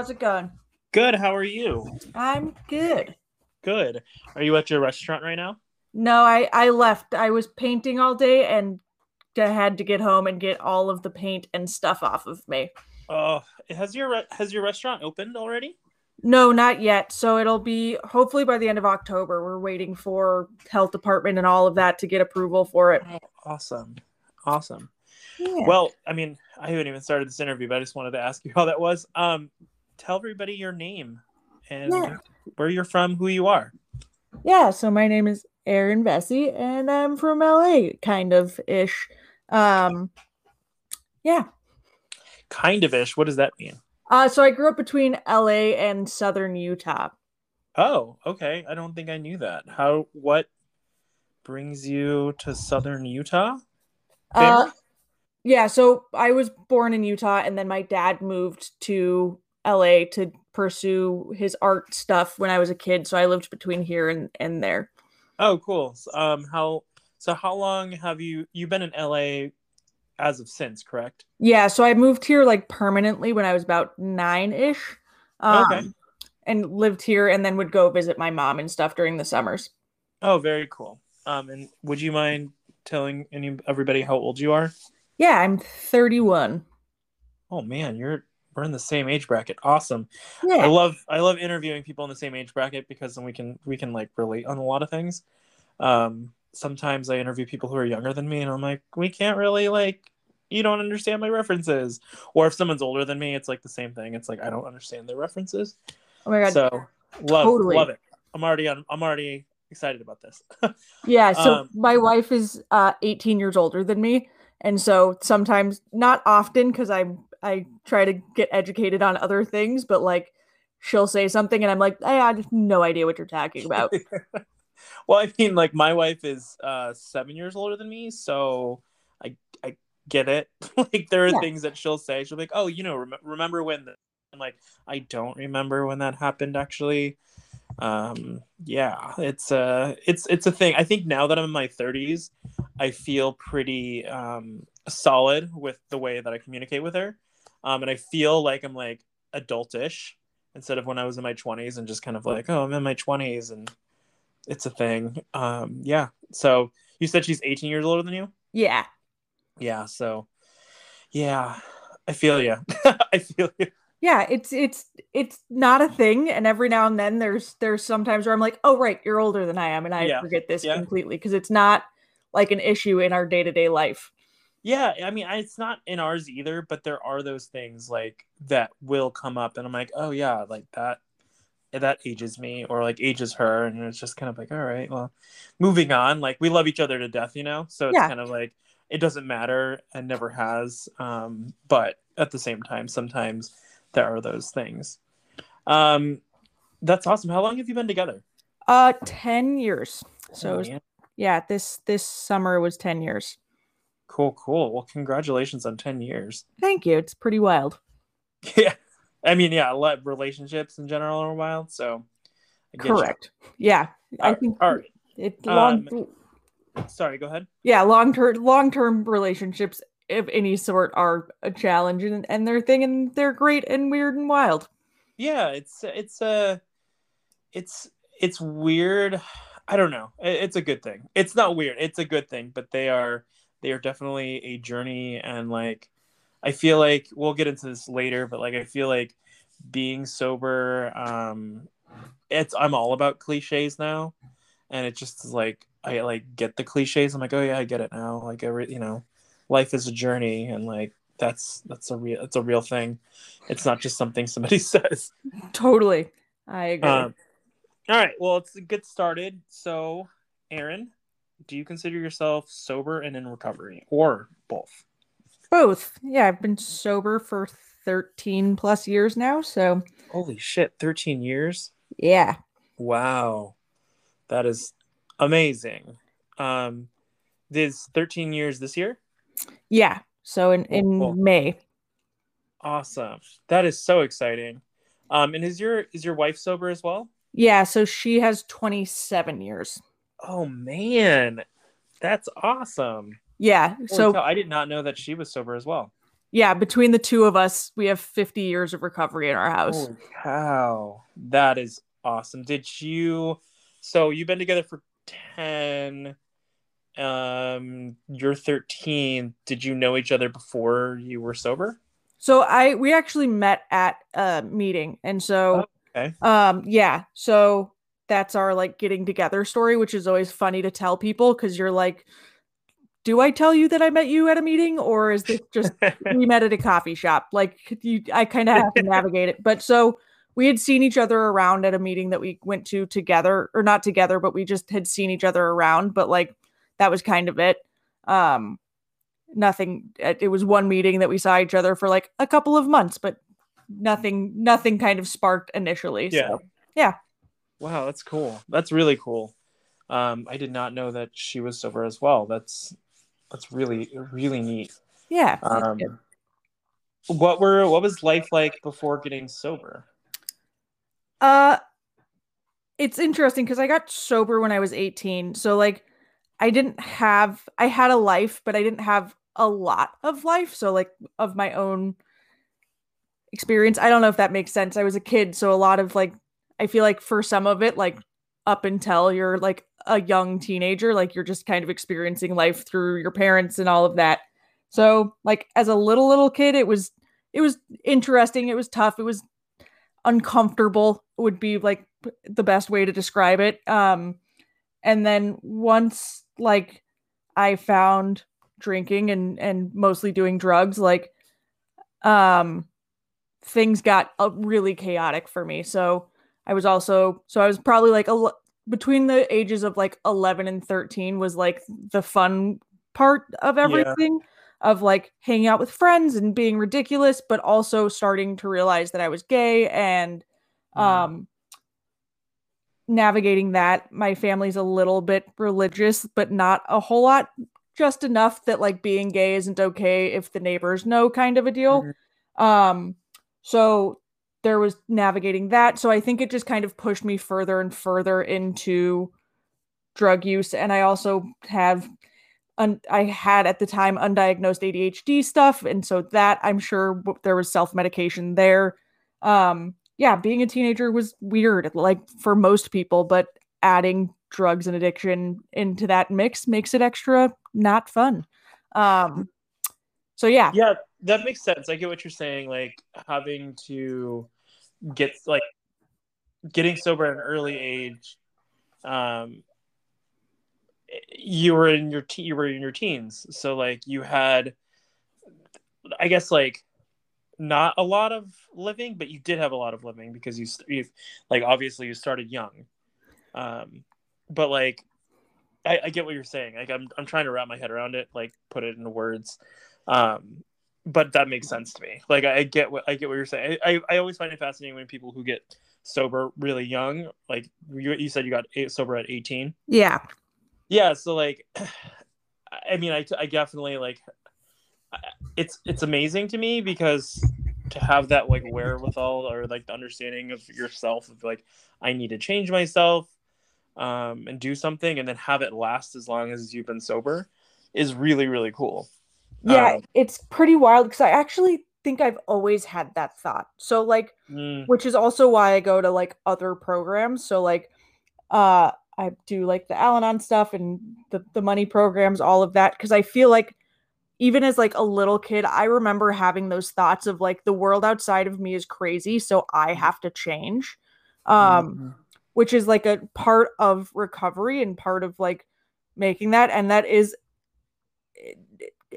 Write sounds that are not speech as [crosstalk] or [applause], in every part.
how's it going? Good. How are you? I'm good. Good. Are you at your restaurant right now? No, I I left. I was painting all day and I had to get home and get all of the paint and stuff off of me. Oh, has your re- has your restaurant opened already? No, not yet. So it'll be hopefully by the end of October. We're waiting for health department and all of that to get approval for it. Oh, awesome. Awesome. Yeah. Well, I mean, I haven't even started this interview, but I just wanted to ask you how that was. Um, tell everybody your name and Yeah. where you're from, who you are. Yeah, so my name is Erin Vesey and I'm from LA, kind of ish. Um yeah. Kind of ish. What does that mean? Uh so I grew up between LA and southern Utah. Oh, okay. I don't think I knew that. How? What brings you to Southern Utah? Uh, yeah, so I was born in Utah and then my dad moved to LA to pursue his art stuff when I was a kid, so I lived between here and and there. Oh, cool. Um, how? So, how long have you you've been in LA as of since? Correct. Yeah, so I moved here like permanently when I was about 9ish. Um, Okay. and lived here and then would go visit my mom and stuff during the summers. Oh, very cool. Um, and would you mind telling any everybody how old you are? Yeah, I'm 31. Oh man, you're we're in the same age bracket. Awesome. I love I love interviewing people in the same age bracket because then we can we can like relate on a lot of things. Um, sometimes I interview people who are younger than me, and I'm like, we can't really like you don't understand my references. Or if someone's older than me, it's like the same thing. It's like I don't understand their references. Oh my god. So love Totally. love it. I'm already on. I'm already excited about this. [laughs] Yeah, so Um, my wife is uh 18 years older than me, and so sometimes not often cuz I I try to get educated on other things, but like she'll say something and I'm like, "Hey, I have no idea what you're talking about." [laughs] well, I mean, like my wife is uh seven years older than me, so I I get it. [laughs] like there are Yeah. things that she'll say. She'll be like, "Oh, you know, rem- remember when?" The-? I'm like, I don't remember when that happened. Actually, um, yeah, it's uh it's it's a thing. I think now that I'm in my 30s, I feel pretty um solid with the way that I communicate with her, um, and I feel like I'm like adultish instead of when I was in my 20s and just kind of like, oh, I'm in my 20s and it's a thing. Um, yeah. So you said she's 18 years older than you? yeah. Yeah. So yeah, I feel you. [laughs] I feel you. Yeah, it's it's it's not a thing and every now and then there's there's sometimes where I'm like, "Oh right, you're older than I am," and I Yeah, forget this yeah. completely because it's not like an issue in our day-to-day life. Yeah. I mean, I, it's not in ours either, but there are those things like that will come up, and I'm like, oh yeah, like that. That ages me, or like ages her, and it's just kind of like, all right, well, moving on. Like we love each other to death, you know. So it's Yeah. kind of like it doesn't matter and never has. Um, but at the same time, sometimes there are those things. Um, that's awesome. How long have you been together? Uh 10 years. So Oh, man. yeah, this this summer was 10 years. Cool, cool. Well, congratulations on 10 years. Thank you. It's pretty wild. [laughs] Yeah. I mean, yeah, let relationships in general are wild. So, get you. Correct. Yeah. I think all right. it long Sorry, go ahead. yeah, long-term long-term relationships of any sort are a challenge and, and they're thing and they're great and weird and wild. Yeah, it's it's uh it's it's weird. I don't know. It- It's a good thing. It's not weird. It's a good thing, but they are they are definitely a journey and like I feel like we'll get into this later, but like I feel like being sober um it's I'm all about clichés now and it just is like I like get the clichés. I'm like, "Oh yeah, I get it now." Like every, you know, life is a journey and like that's that's a real it's a real thing. It's not just something somebody [laughs] says. Totally. I agree. Um, all right. Well, let's get started. So, Erin, do you consider yourself sober and in recovery, or both? Both. Yeah, I've been sober for 13 plus years now, so Holy shit! Thirteen years. yeah. Wow, that is amazing. Um, this thirteen years this year. Yeah. So in in Cool. May. Awesome. That is so exciting. Um, and is your is your wife sober as well? Yeah, so she has 27 years. Oh man, that's awesome. Yeah. Holy So cow, I did not know that she was sober as well. yeah, between the two of us, we have 50 years of recovery in our house. Holy cow. That is awesome. Did you so you've been together for 10 um you're 13. Did you know each other before you were sober? So I we actually met at a meeting and so Okay. um yeah, so that's our like getting together story, which is always funny to tell people because you're like, do I tell you that I met you at a meeting or is this just [laughs] we met at a coffee shop? Like you I kind of have to navigate it. But so we had seen each other around at a meeting that we went to together or not together, but we just had seen each other around, but like that was kind of it. Um nothing it was one meeting that we saw each other for like a couple of months, but nothing nothing kind of sparked initially. Yeah. So yeah. Wow, that's cool. That's really cool. Um, I did not know that she was sober as well. That's that's really really neat. Yeah. Um, what were what was life like before getting sober? Uh it's interesting because I got sober when I was 18. So like I didn't have I had a life, but I didn't have a lot of life. So like of my own experience. I don't know if that makes sense. I was a kid, so a lot of like I feel like for some of it, like up until you're like a young teenager, like you're just kind of experiencing life through your parents and all of that. So like as a little little kid, it was it was interesting, it was tough, it was uncomfortable would be like the best way to describe it. Um and then once like I found drinking and and mostly doing drugs, like um things got uh, really chaotic for me. So I was also so I was probably like a between the ages of like 11 and 13 was like the fun part of everything yeah. of like hanging out with friends and being ridiculous but also starting to realize that I was gay and mm. um navigating that my family's a little bit religious but not a whole lot just enough that like being gay isn't okay if the neighbors know kind of a deal mm-hmm. um so there was navigating that. So I think it just kind of pushed me further and further into drug use. And I also have, un- I had at the time undiagnosed ADHD stuff. And so that I'm sure there was self medication there. Um, yeah, being a teenager was weird, like for most people, but adding drugs and addiction into that mix makes it extra not fun. Um, so yeah. Yeah, that makes sense. I get what you're saying. Like having to get like getting sober at an early age. Um, you were in your te- you were in your teens, so like you had, I guess like not a lot of living, but you did have a lot of living because you you like obviously you started young. Um, but like I, I, get what you're saying. Like I'm I'm trying to wrap my head around it, like put it into words. Um, but that makes sense to me. Like I get what I get what you're saying. I, I always find it fascinating when people who get sober really young, like you, you said, you got sober at 18. Yeah. Yeah. So like, [sighs] I mean, I, I definitely like, it's, it's amazing to me because to have that like wherewithal or like the understanding of yourself of like, I need to change myself um, and do something and then have it last as long as you've been sober is really, really cool. Yeah, um, it's pretty wild because I actually think I've always had that thought. So like mm. which is also why I go to like other programs. So like uh I do like the Al-Anon stuff and the the money programs, all of that cuz I feel like even as like a little kid, I remember having those thoughts of like the world outside of me is crazy, so I have to change. Um mm-hmm. which is like a part of recovery and part of like making that and that is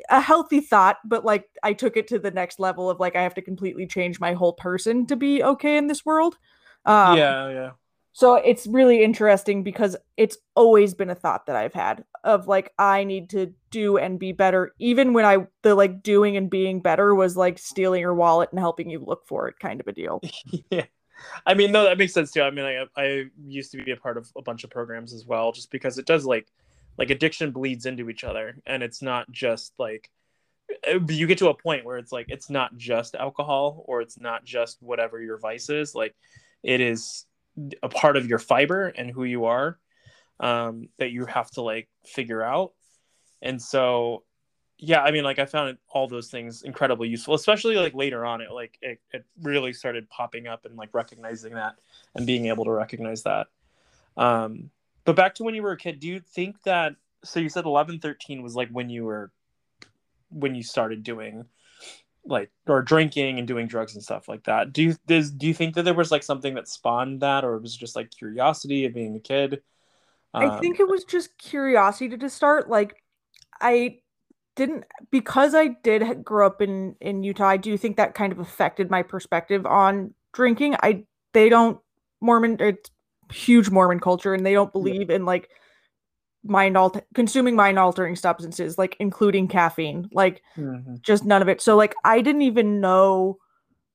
a healthy thought, but like I took it to the next level of like I have to completely change my whole person to be okay in this world. Um, yeah, yeah. So it's really interesting because it's always been a thought that I've had of like I need to do and be better, even when I the like doing and being better was like stealing your wallet and helping you look for it kind of a deal. [laughs] yeah. I mean, no, that makes sense too. I mean, I I used to be a part of a bunch of programs as well, just because it does like like addiction bleeds into each other and it's not just like uh, you get to a point where it's like it's not just alcohol or it's not just whatever your vice is like it is a part of your fiber and who you are um, that you have to like figure out and so yeah, I mean, like I found all those things incredibly useful, especially like later on. It like it, it really started popping up and like recognizing that and being able to recognize that. Um, but back to when you were a kid, do you think that? So you said 11, 13 was like when you were when you started doing like or drinking and doing drugs and stuff like that. Do you does do you think that there was like something that spawned that, or it was just like curiosity of being a kid? Um, I think it was just curiosity to start. Like I didn't because I did grow up in in Utah. I do think that kind of affected my perspective on drinking. I they don't Mormon it's huge Mormon culture and they don't believe yeah. in like mind alt consuming mind altering substances like including caffeine like mm-hmm. just none of it so like i didn't even know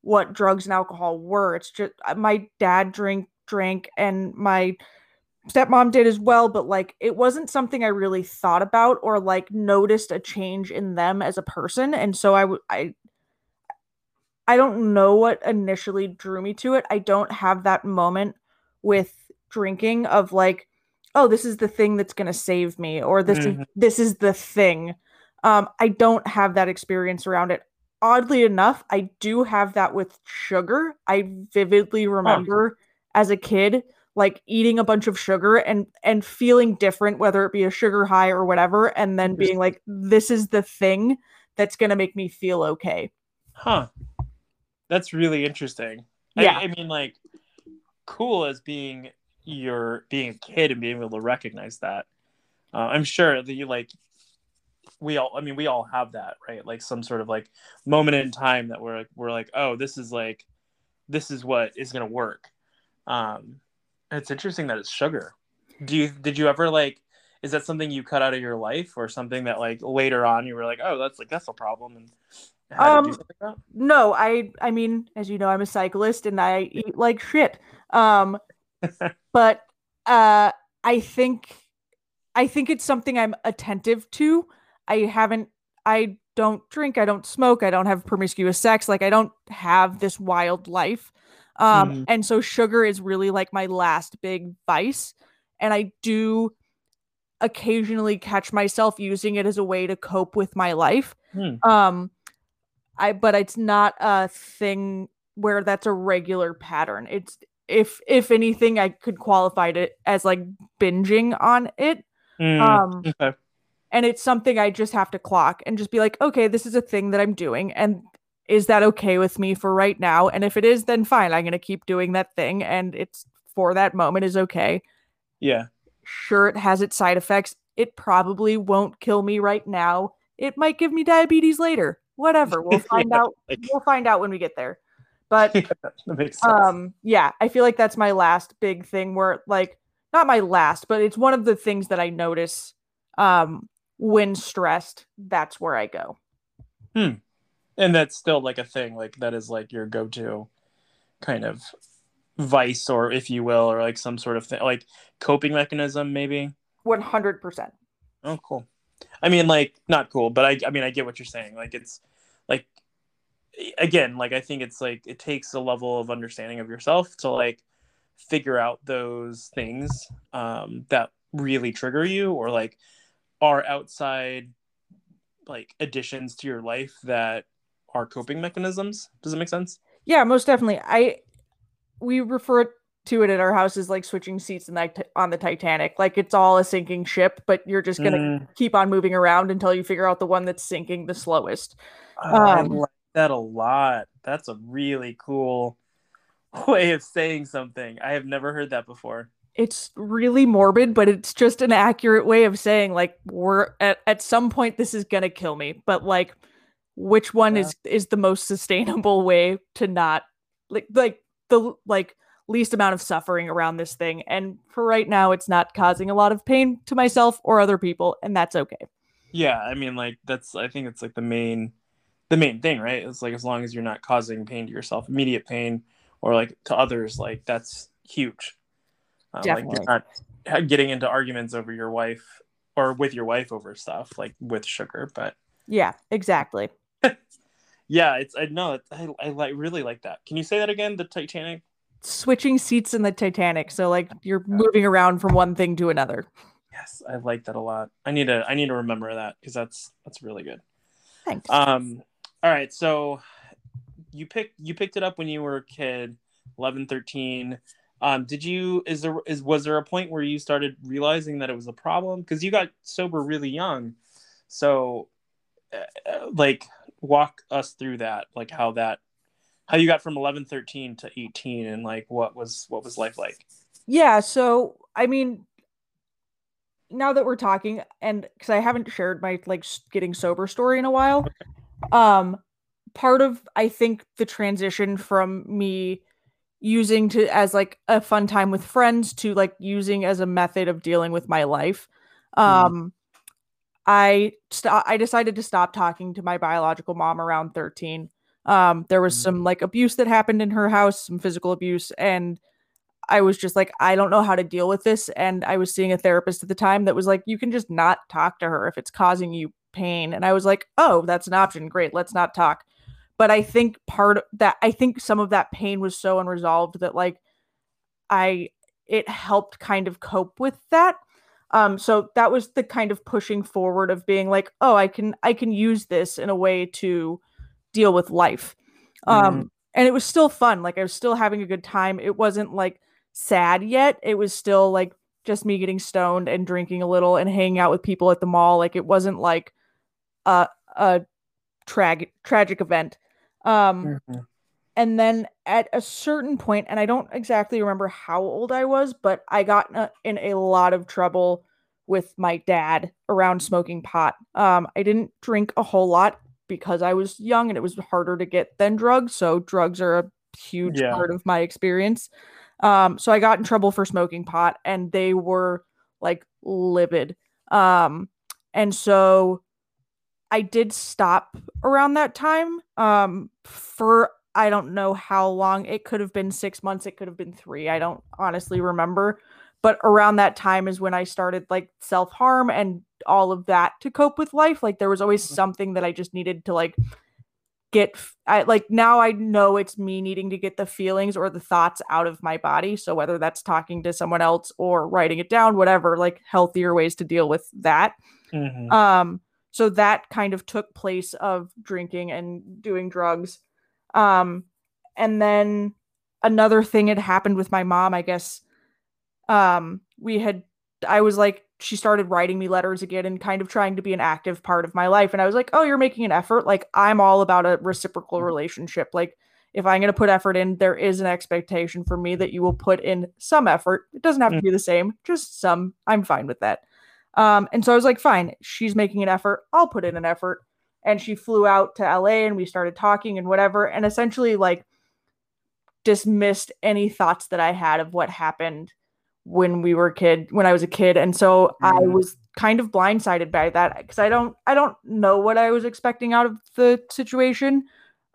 what drugs and alcohol were it's just uh, my dad drink drank and my stepmom did as well but like it wasn't something i really thought about or like noticed a change in them as a person and so i would i i don't know what initially drew me to it i don't have that moment with drinking of like oh this is the thing that's going to save me or this mm-hmm. is this is the thing. Um i don't have that experience around it. Oddly enough i do have that with sugar. I vividly remember oh. as a kid like eating a bunch of sugar and and feeling different whether it be a sugar high or whatever and then being like this is the thing that's going to make me feel okay. Huh. That's really interesting. Yeah. I, I mean like cool as being your being a kid and being able to recognize that. Uh, I'm sure that you like we all I mean we all have that, right? Like some sort of like moment in time that we're like we're like, oh, this is like this is what is gonna work. Um it's interesting that it's sugar. Do you did you ever like is that something you cut out of your life or something that like later on you were like, oh, that's like that's a problem and um, no, I I mean, as you know, I'm a cyclist and I eat like shit. Um, [laughs] but uh, I think I think it's something I'm attentive to. I haven't I don't drink, I don't smoke, I don't have promiscuous sex, like I don't have this wild life. Um mm. and so sugar is really like my last big vice and I do occasionally catch myself using it as a way to cope with my life. Mm. Um I but it's not a thing where that's a regular pattern. It's if if anything, I could qualify it as like binging on it. Mm, um, okay. And it's something I just have to clock and just be like, okay, this is a thing that I'm doing, and is that okay with me for right now? And if it is, then fine, I'm gonna keep doing that thing, and it's for that moment is okay. Yeah. Sure, it has its side effects. It probably won't kill me right now. It might give me diabetes later. Whatever. [laughs] We'll find yeah, out. Like... We'll find out when we get there. But [laughs] um yeah, I feel like that's my last big thing where like not my last, but it's one of the things that I notice um when stressed, that's where I go. Hmm. And that's still like a thing, like that is like your go-to kind of vice or if you will or like some sort of thing like coping mechanism maybe? 100% oh cool. I mean like not cool but i i mean i get what you're saying. Like it's again like i think it's like it takes a level of understanding of yourself to like figure out those things um, that really trigger you or like are outside like additions to your life that are coping mechanisms. Does it make sense? Yeah most definitely. I we refer to it at our house as like switching seats in like on the titanic. Like it's all a sinking ship but you're just gonna mm. keep on moving around until you figure out the one that's sinking the slowest. Um, that a lot. That's a really cool [laughs] way of saying something. I have never heard that before. It's really morbid, but it's just an accurate way of saying like we're at, at some point this is gonna kill me, but like which one yeah. is is the most sustainable way to not like like the like least amount of suffering around this thing and for right now it's not causing a lot of pain to myself or other people and that's okay yeah i mean like that's i think it's like the main the main thing, right? It's like as long as you're not causing pain to yourself, immediate pain, or like to others, like that's huge. Definitely. Like you're not getting into arguments over your wife or with your wife over stuff like with sugar, but yeah, exactly. [laughs] yeah, it's I know I I like really like that. Can you say that again? The Titanic switching seats in the Titanic, so like you're moving around from one thing to another. Yes, I like that a lot. I need to I need to remember that because that's that's really good. Thanks. Um, all right, so you picked you picked it up when you were a kid, 11, 13. Um, did you is there is was there a point where you started realizing that it was a problem because you got sober really young? So, uh, like, walk us through that, like how that how you got from 11, 13 to 18 and like what was what was life like? Yeah, so I mean, now that we're talking, and because I haven't shared my like getting sober story in a while, um, part of I think the transition from me using to as like a fun time with friends to like using as a method of dealing with my life. Mm-hmm. Um. I st- I decided to stop talking to my biological mom around 13. Um, there was mm. some like abuse that happened in her house, some physical abuse, and I was just like, I don't know how to deal with this. And I was seeing a therapist at the time that was like, you can just not talk to her if it's causing you pain. And I was like, oh, that's an option. Great. Let's not talk. But I think part of that, I think some of that pain was so unresolved that like I, it helped kind of cope with that. Um, so that was the kind of pushing forward of being like, oh, I can, I can use this in a way to deal with life. Um, mm-hmm. and it was still fun. Like I was still having a good time. It wasn't like, sad yet. It was still like just me getting stoned and drinking a little and hanging out with people at the mall. Like it wasn't like a a tragic tragic event. Um mm-hmm. and then at a certain point and I don't exactly remember how old I was, but I got in a, in a lot of trouble with my dad around smoking pot. Um I didn't drink a whole lot because I was young and it was harder to get than drugs, so drugs are a huge yeah. part of my experience. Um, so I got in trouble for smoking pot and they were like livid. Um, and so I did stop around that time. Um, for I don't know how long. It could have been six months, it could have been three. I don't honestly remember. But around that time is when I started like self harm and all of that to cope with life. Like there was always mm-hmm. something that I just needed to like get I like now I know it's me needing to get the feelings or the thoughts out of my body. So whether that's talking to someone else or writing it down, whatever, like healthier ways to deal with that. Mm-hmm. Um so that kind of took place of drinking and doing drugs. Um and then another thing had happened with my mom, I guess. Um we had I was like she started writing me letters again and kind of trying to be an active part of my life. And I was like, oh, you're making an effort. Like, I'm all about a reciprocal mm-hmm. relationship. Like, if I'm going to put effort in, there is an expectation for me that you will put in some effort. It doesn't have to mm. be the same, just some. I'm fine with that. Um, and so I was like, fine, she's making an effort. I'll put in an effort. And she flew out to LA and we started talking and whatever. And essentially, like, dismissed any thoughts that I had of what happened when we were kid when i was a kid and so mm. i was kind of blindsided by that because i don't i don't know what i was expecting out of the situation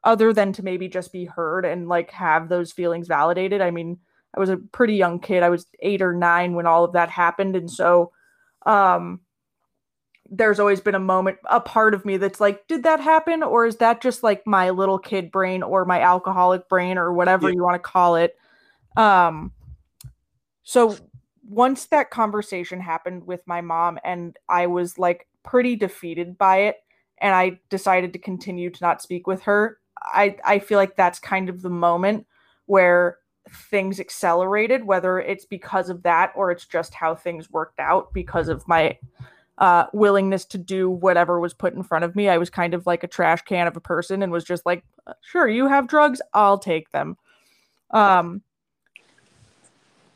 other than to maybe just be heard and like have those feelings validated i mean i was a pretty young kid i was eight or nine when all of that happened and so um there's always been a moment a part of me that's like did that happen or is that just like my little kid brain or my alcoholic brain or whatever yeah. you want to call it um so once that conversation happened with my mom and I was like pretty defeated by it and I decided to continue to not speak with her, I I feel like that's kind of the moment where things accelerated whether it's because of that or it's just how things worked out because of my uh, willingness to do whatever was put in front of me. I was kind of like a trash can of a person and was just like, sure, you have drugs, I'll take them. Um,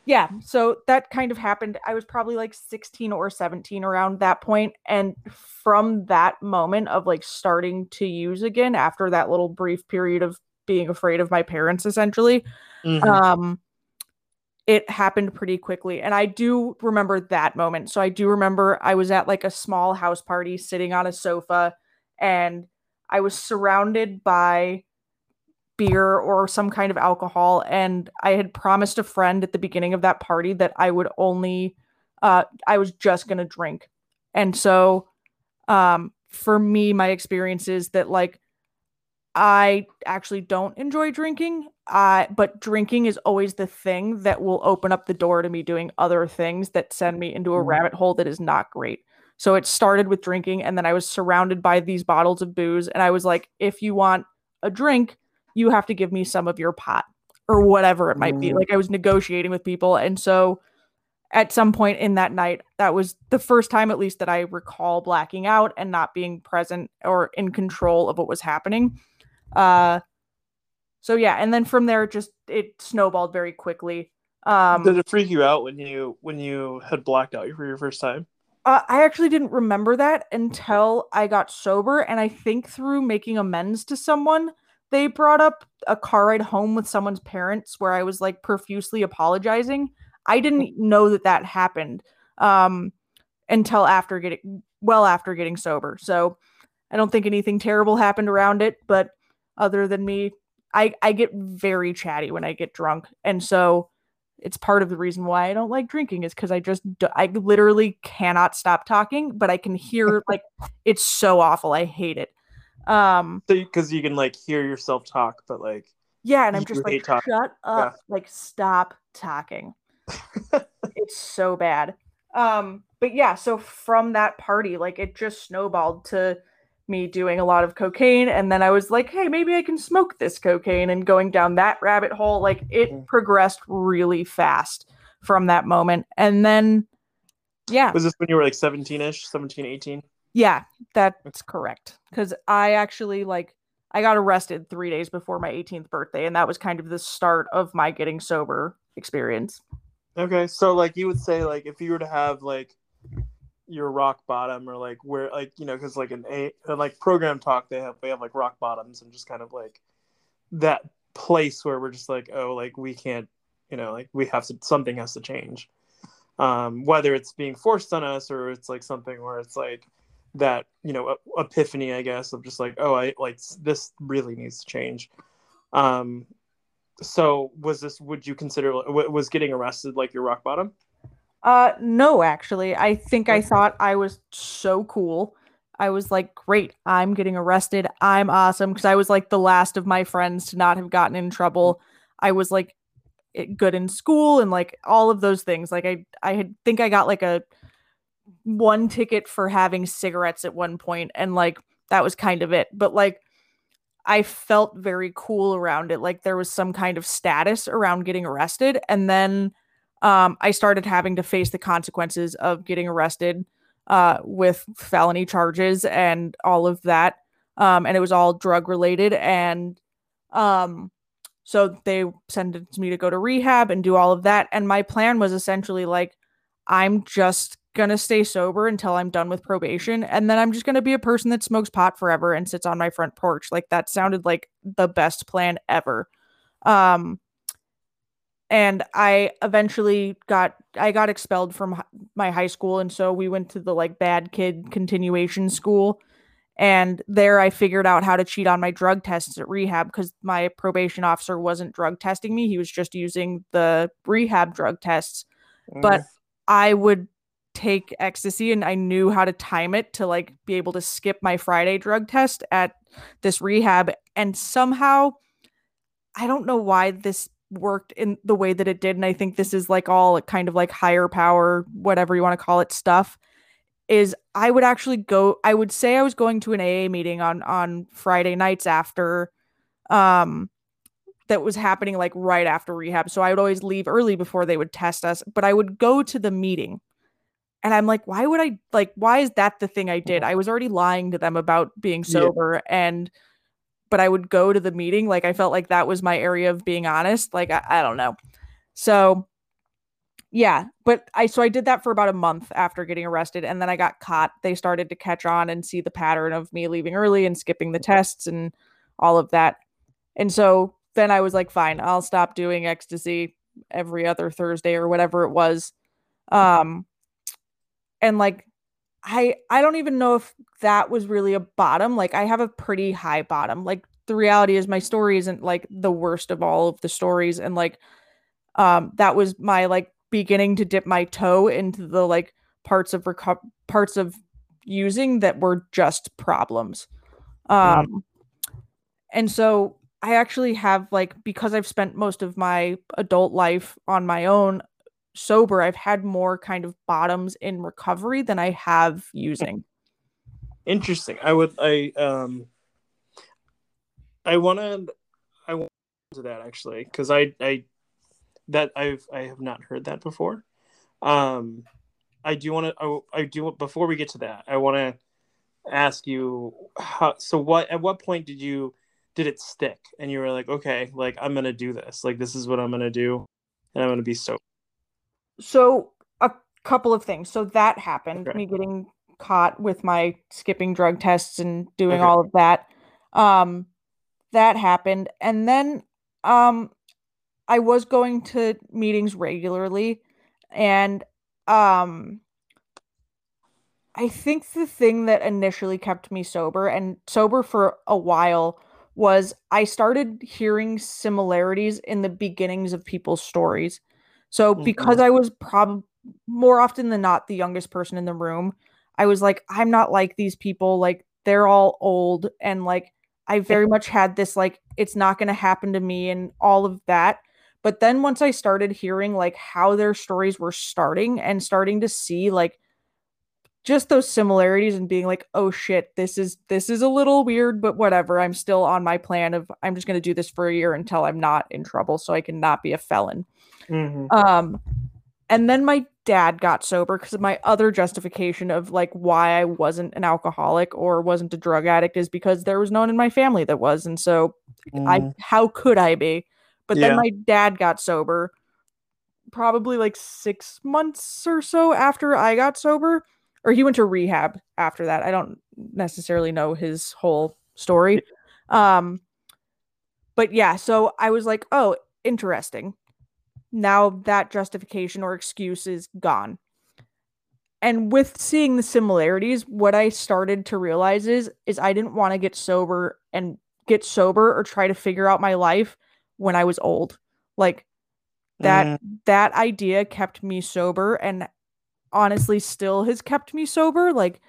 yeah, so that kind of happened. I was probably like 16 or 17 around that point and from that moment of like starting to use again after that little brief period of being afraid of my parents essentially mm-hmm. um it happened pretty quickly and I do remember that moment. So I do remember I was at like a small house party sitting on a sofa and I was surrounded by beer or some kind of alcohol and i had promised a friend at the beginning of that party that i would only uh i was just going to drink and so um for me my experience is that like i actually don't enjoy drinking uh but drinking is always the thing that will open up the door to me doing other things that send me into a mm-hmm. rabbit hole that is not great So it started with drinking, and then I was surrounded by these bottles of booze. And I was like, if you want a drink, you have to give me some of your pot or whatever it might be. Mm. Like I was negotiating with people. And so at some point in that night, that was the first time, at least, that I recall blacking out and not being present or in control of what was happening. Uh, so yeah, and then from there, just it snowballed very quickly. Um, Did it freak you out when you when you had blacked out for your first time? Uh, I actually didn't remember that until I got sober, and I think through making amends to someone, they brought up a car ride home with someone's parents where I was like profusely apologizing. I didn't know that that happened um, until after getting well after getting sober. So I don't think anything terrible happened around it, but other than me, I I get very chatty when I get drunk, and so it's part of the reason why I don't like drinking is because I just I literally cannot stop talking, but I can hear [laughs] like it's so awful. I hate it. Um, Because you can like hear yourself talk, but like yeah, and I'm just like, talking. shut up, like stop talking. [laughs] it's so bad. Um, but yeah, so from that party, like it just snowballed to me doing a lot of cocaine, and then I was like, hey, maybe I can smoke this cocaine, and going down that rabbit hole, like it Mhm. progressed really fast from that moment, and then yeah, was this when you were like 17ish, 17, 18? yeah, that's correct. Because I actually like I got arrested three days before my 18th birthday, and that was kind of the start of my getting sober experience. Okay, so like you would say like if you were to have like your rock bottom or like where like you know because like an a like program talk they have they have like rock bottoms and just kind of like that place where we're just like oh like we can't you know like we have to something has to change. Um whether it's being forced on us or it's like something where it's like that you know epiphany i guess of just like oh i like this really needs to change. Um so was this would you consider was getting arrested like your rock bottom Uh no, actually. I think I thought I was so cool. I was like, great, I'm getting arrested. I'm awesome. Cause I was like the last of my friends to not have gotten in trouble. I was like good in school and like all of those things. Like I I had think I got like a one ticket for having cigarettes at one point and like that was kind of it. But like I felt very cool around it. Like there was some kind of status around getting arrested. And then um, I started having to face the consequences of getting arrested uh, with felony charges and all of that. Um, and it was all drug related. And um, so they sentenced me to go to rehab and do all of that. And my plan was essentially like, I'm just going to stay sober until I'm done with probation. And then I'm just going to be a person that smokes pot forever and sits on my front porch. Like that sounded like the best plan ever. Um, and I eventually got I got expelled from my high school and so we went to the like bad kid continuation school and there I figured out how to cheat on my drug tests at rehab because my probation officer wasn't drug testing me he was just using the rehab drug tests but mm. I would take ecstasy and I knew how to time it to like be able to skip my Friday drug test at this rehab and somehow I don't know why this worked in the way that it did and I think this is like all kind of like higher power whatever you want to call it stuff is I would actually go I would say I was going to an AA meeting on on Friday nights after um that was happening like right after rehab so I would always leave early before they would test us but I would go to the meeting and I'm like why would I like why is that the thing I did [laughs] I was already lying to them about being Yeah. sober and but I would go to the meeting like I felt like that was my area of being honest like I, I don't know. So yeah but i so i did that for about a month after getting arrested and then i got caught. They started to catch on and see the pattern of me leaving early and skipping the tests and all of that. And so then i was like fine i'll stop doing ecstasy every other thursday or whatever it was. Um and like i i don't even know if that was really a bottom like i have a pretty high bottom like the reality is my story isn't like the worst of all of the stories and like um that was my like beginning to dip my toe into the like parts of reco- parts of using that were just problems. Um and so i actually have like because i've spent most of my adult life on my own sober, I've had more kind of bottoms in recovery than I have using. Interesting. I would I um I want to I want to that actually cuz I I that I've I have not heard that before. Um I do want to I, I do before we get to that. I want to ask you how so what at what point did you did it stick and you were like okay like i'm gonna do this like this is what i'm gonna do and i'm gonna be so so a couple of things so that happened okay. me getting caught with my skipping drug tests and doing okay. all of that um that happened and then um i was going to meetings regularly and um I think the thing that initially kept me sober and sober for a while was I started hearing similarities in the beginnings of people's stories. So mm-hmm. because I was probably more often than not the youngest person in the room, I was like, I'm not like these people. Like they're all old and like I very much had this like it's not going to happen to me and all of that. But then once I started hearing like how their stories were starting and starting to see like just those similarities and being like oh shit this is this is a little weird but whatever i'm still on my plan of i'm just going to do this for a year until i'm not in trouble so i can not be a felon mm-hmm. um and then my dad got sober because my other justification of like why i wasn't an alcoholic or wasn't a drug addict is because there was no one in my family that was and so mm. i how could i be but yeah. then my dad got sober probably like six months or so after i got sober or he went to rehab after that. I don't necessarily know his whole story. Um but yeah, so I was like, "Oh, interesting." Now that justification or excuse is gone. And with seeing the similarities, what I started to realize is is I didn't want to get sober and get sober or try to figure out my life when I was old. Like that mm. that idea kept me sober and honestly still has kept me sober like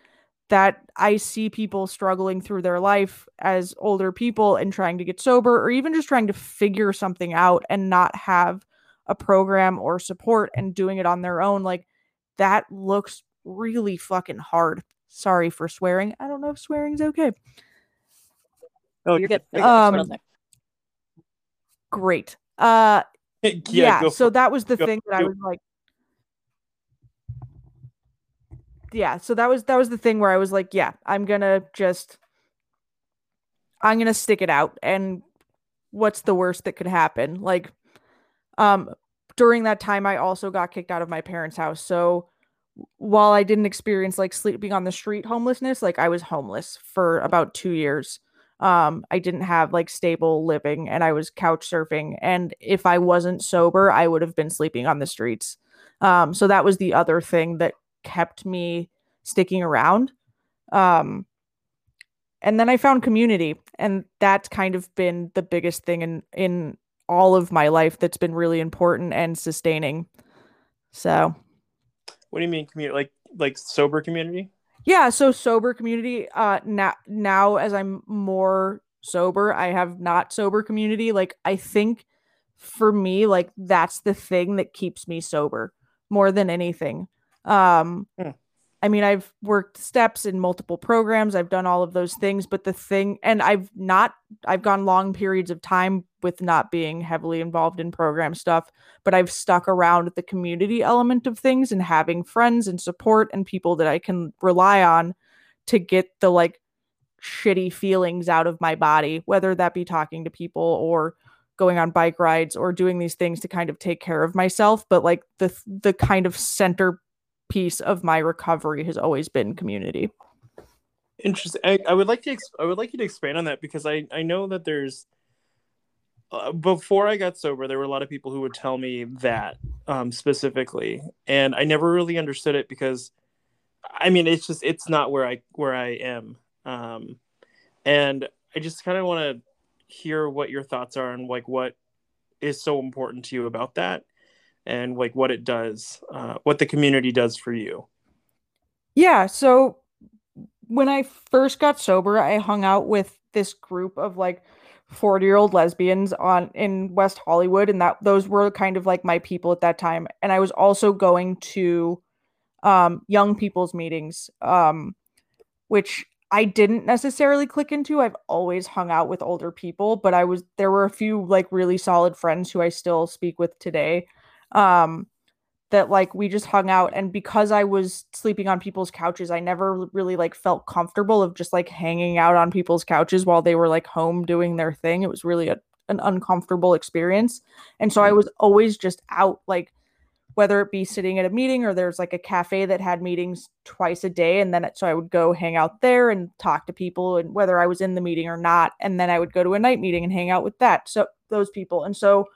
that I see people struggling through their life as older people and trying to get sober or even just trying to figure something out and not have a program or support and doing it on their own like that looks really fucking hard. Sorry for swearing. I don't know if swearing's okay. Oh, you're good. Um, great. Uh [laughs] yeah, yeah so that was the go, thing that go. I was like yeah, so that was that was the thing where I was like, yeah, I'm gonna just I'm gonna stick it out and what's the worst that could happen? Like um during that time I also got kicked out of my parents' house. So while I didn't experience like sleeping on the street homelessness, like I was homeless for about 2 years. Um I didn't have like stable living and I was couch surfing and if I wasn't sober, I would have been sleeping on the streets. Um so that was the other thing that kept me sticking around. Um, and then I found community, and that's kind of been the biggest thing in in all of my life that's been really important and sustaining. So, what do you mean community? Like like sober community? Yeah, so sober community. Uh, now now as I'm more sober, I have not sober community. Like I think for me, like that's the thing that keeps me sober more than anything. Um, mm. I mean, I've worked steps in multiple programs. I've done all of those things, but the thing, and I've not, I've gone long periods of time with not being heavily involved in program stuff, but I've stuck around the community element of things and having friends and support and people that I can rely on to get the like shitty feelings out of my body, whether that be talking to people or going on bike rides or doing these things to kind of take care of myself. But like the, the kind of center piece of my recovery has always been community. Interesting. I, I would like to ex- I would like you to expand on that because I I know that there's uh, before I got sober, there were a lot of people who would tell me that um, specifically, and I never really understood it because, I mean, it's just it's not where I where I am, um, and I just kind of want to hear what your thoughts are and like what is so important to you about that, and like what it does, uh, what the community does for you. Yeah. So when I first got sober, I hung out with this group of like 40 year old lesbians on in West Hollywood and that those were kind of like my people at that time and I was also going to um young people's meetings um which I didn't necessarily click into. I've always hung out with older people, but I was there were a few like really solid friends who I still speak with today. Um that like we just hung out and because I was sleeping on people's couches, I never really like felt comfortable of just like hanging out on people's couches while they were like home doing their thing. It was really a, an uncomfortable experience. And so I was always just out like whether it be sitting at a meeting or there's like a cafe that had meetings twice a day and then it, so I would go hang out there and talk to people and whether I was in the meeting or not and then I would go to a night meeting and hang out with that so those people and so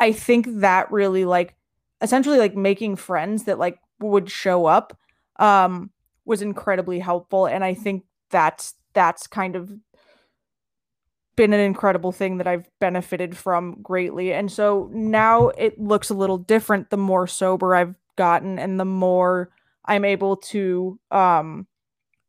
I think that really like essentially like making friends that like would show up um was incredibly helpful and I think that's that's kind of been an incredible thing that I've benefited from greatly. And so now it looks a little different the more sober I've gotten and the more I'm able to um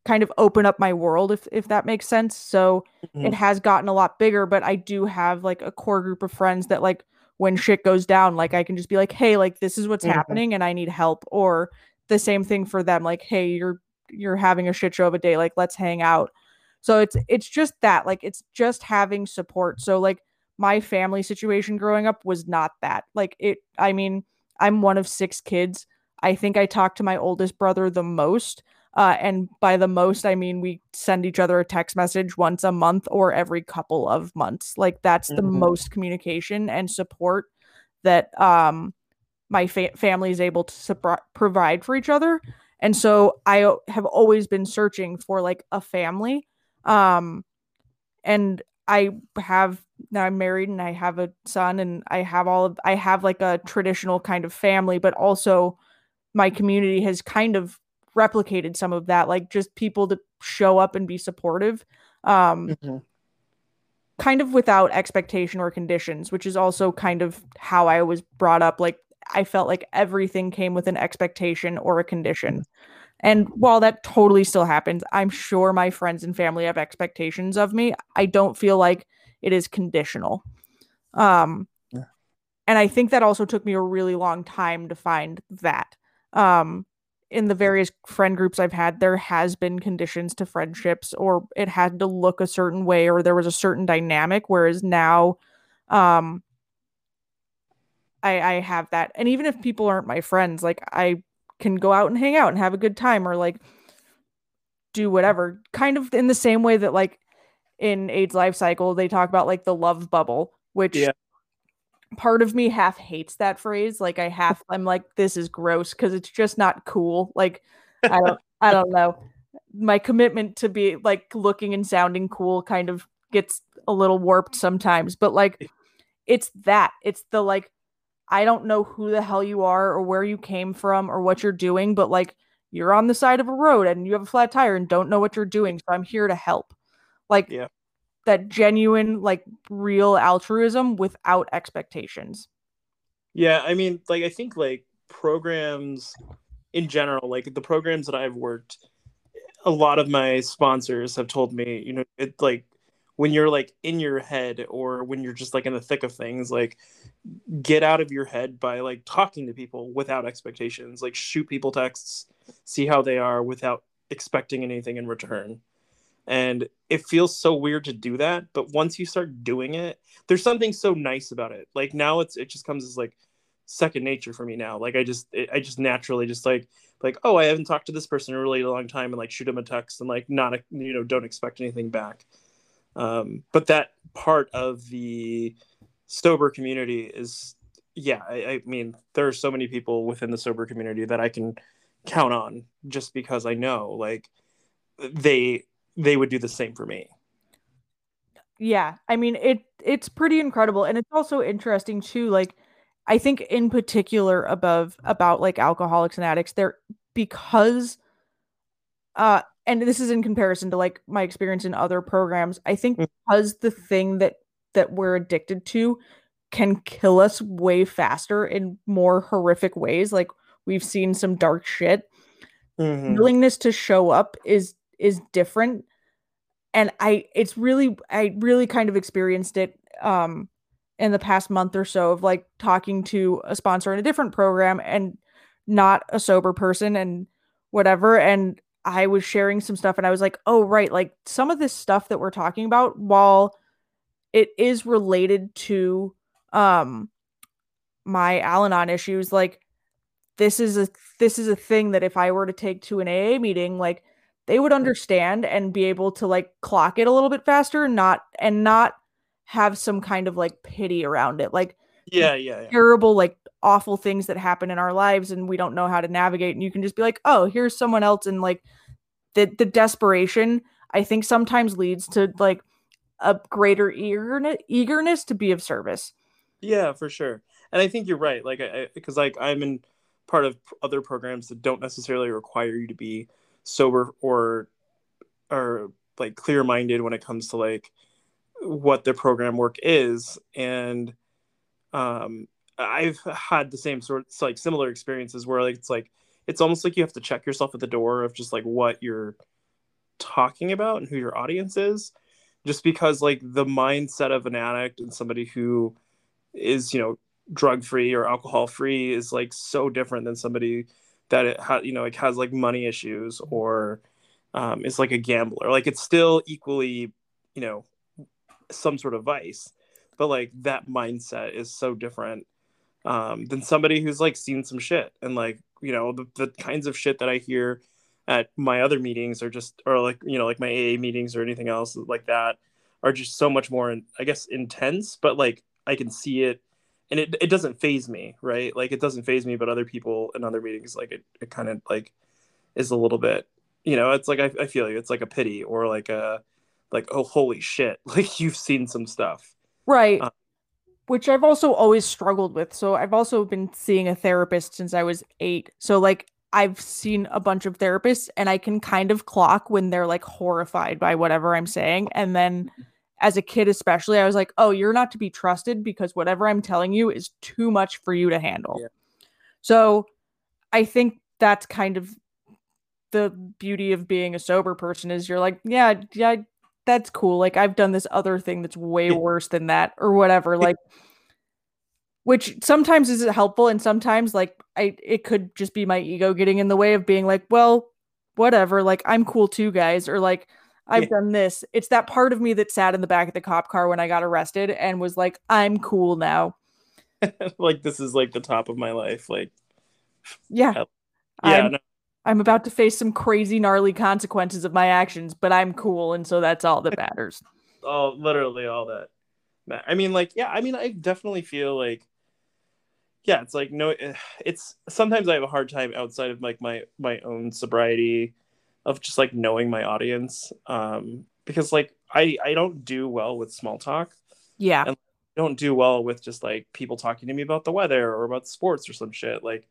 kind of open up my world if if that makes sense. So mm-hmm. it has gotten a lot bigger, but I do have like a core group of friends that like when shit goes down, like I can just be like, "Hey, like this is what's mm-hmm. happening and I need help." Or the same thing for them like, "Hey, you're you're having a shit show of a day, like let's hang out." So it's it's just that like it's just having support. So like my family situation growing up was not that. Like it I mean, I'm one of 6 kids. I think I talk to my oldest brother the most. Uh, and by the most, I mean we send each other a text message once a month or every couple of months. Like that's mm-hmm. the most communication and support that um, my fa- family is able to provide for each other. And so I have always been searching for like a family um, and I have now I'm married and I have a son and I have all of I have like a traditional kind of family, but also my community has kind of replicated some of that, like just people to show up and be supportive. Um, mm-hmm. kind of without expectation or conditions, which is also kind of how I was brought up. Like I felt like everything came with an expectation or a condition. And while that totally still happens, I'm sure my friends and family have expectations of me. I don't feel like it is conditional. Um, yeah. and I think that also took me a really long time to find that. Um, in the various friend groups I've had, there has been conditions to friendships, or it had to look a certain way, or there was a certain dynamic. Whereas now, um, I, I have that. And even if people aren't my friends, like I can go out and hang out and have a good time or like do whatever. Kind of in the same way that like in AIDS life cycle they talk about like the love bubble, which yeah. Part of me half hates that phrase. Like I half [laughs] I'm like this is gross because it's just not cool. Like I don't [laughs] I don't know. My commitment to be like looking and sounding cool kind of gets a little warped sometimes, but like it's that. It's the like I don't know who the hell you are or where you came from or what you're doing, but like you're on the side of a road and you have a flat tire and don't know what you're doing. So I'm here to help. Like yeah. That genuine, like real altruism without expectations. Yeah. I mean, like, I think like programs in general, like the programs that I've worked, a lot of my sponsors have told me, you know, it like when you're like in your head or when you're just like in the thick of things like get out of your head by like talking to people without expectations like shoot people texts see how they are without expecting anything in return and it feels so weird to do that but once you start doing it there's something so nice about it. Like now it's it just comes as like second nature for me now. Like i just it, i just naturally just like like oh i haven't talked to this person in a really long time and like shoot them a text and like not you know don't expect anything back. Um, but that part of the sober community is, yeah, I, I mean, there are so many people within the sober community that I can count on just because I know like they they would do the same for me. Yeah, I mean it it's pretty incredible and it's also interesting too like I think in particular above about like alcoholics and addicts there because uh and this is in comparison to like my experience in other programs i think mm. because the thing that that we're addicted to can kill us way faster in more horrific ways like we've seen some dark shit mm-hmm. willingness to show up is is different. And I it's really I really kind of experienced it um in the past month or so of like talking to a sponsor in a different program and not a sober person and whatever. And I was sharing some stuff and I was like, "Oh, right, like some of this stuff that we're talking about while it is related to um my Al-Anon issues, like this is a this is a thing that if I were to take to an AA meeting, like they would understand and be able to like clock it a little bit faster, and not and not have some kind of like pity around it. Like yeah, yeah, yeah. terrible, like awful things that happen in our lives and we don't know how to navigate. And you can just be like, oh, here's someone else. And like the the desperation, I think sometimes leads to like a greater eagerness eagerness to be of service. Yeah, for sure. And I think you're right. Like I because like I'm in part of other programs that don't necessarily require you to be sober or or like clear minded when it comes to like what the program work is. And um i've had the same sort of like similar experiences where like it's like it's almost like you have to check yourself at the door of just like what you're talking about and who your audience is. Just because like the mindset of an addict and somebody who is you know drug free or alcohol free is like so different than somebody that it ha- you know like has like money issues or um, is like a gambler. Like it's still equally you know some sort of vice but like that mindset is so different um, than somebody who's like seen some shit and like you know the, the kinds of shit that i hear at my other meetings or just or like you know like my aa meetings or anything else like that are just so much more i guess intense but like i can see it and it, it doesn't faze me right? Like it doesn't faze me but other people in other meetings like it, it kind of like is a little bit you know it's like I, I feel you. It's like a pity or like a like oh holy shit [laughs] like you've seen some stuff. Right. Uh, which i've also always struggled with. So i've also been seeing a therapist since i was eight. So like i've seen a bunch of therapists and i can kind of clock when they're like horrified by whatever i'm saying. And then as a kid especially i was like oh you're not to be trusted because whatever i'm telling you is too much for you to handle. Yeah. so i think that's kind of the beauty of being a sober person is you're like yeah yeah that's cool like i've done this other thing that's way worse than that or whatever like which sometimes is helpful and sometimes like i it could just be my ego getting in the way of being like well whatever like i'm cool too guys or like I've yeah. done this. It's that part of me that sat in the back of the cop car when I got arrested and was like, I'm cool now. [laughs] like this is like the top of my life. Like Yeah. Yeah. I'm, no. I'm about to face some crazy gnarly consequences of my actions, but I'm cool, and so that's all that [laughs] matters. oh, literally all that. I mean, like, yeah, I mean, I definitely feel like yeah, it's like no eh, it's sometimes I have a hard time outside of like my my own sobriety of just like knowing my audience um because like i i don't do well with small talk. Yeah. And I don't do well with just like people talking to me about the weather or about sports or some shit. Like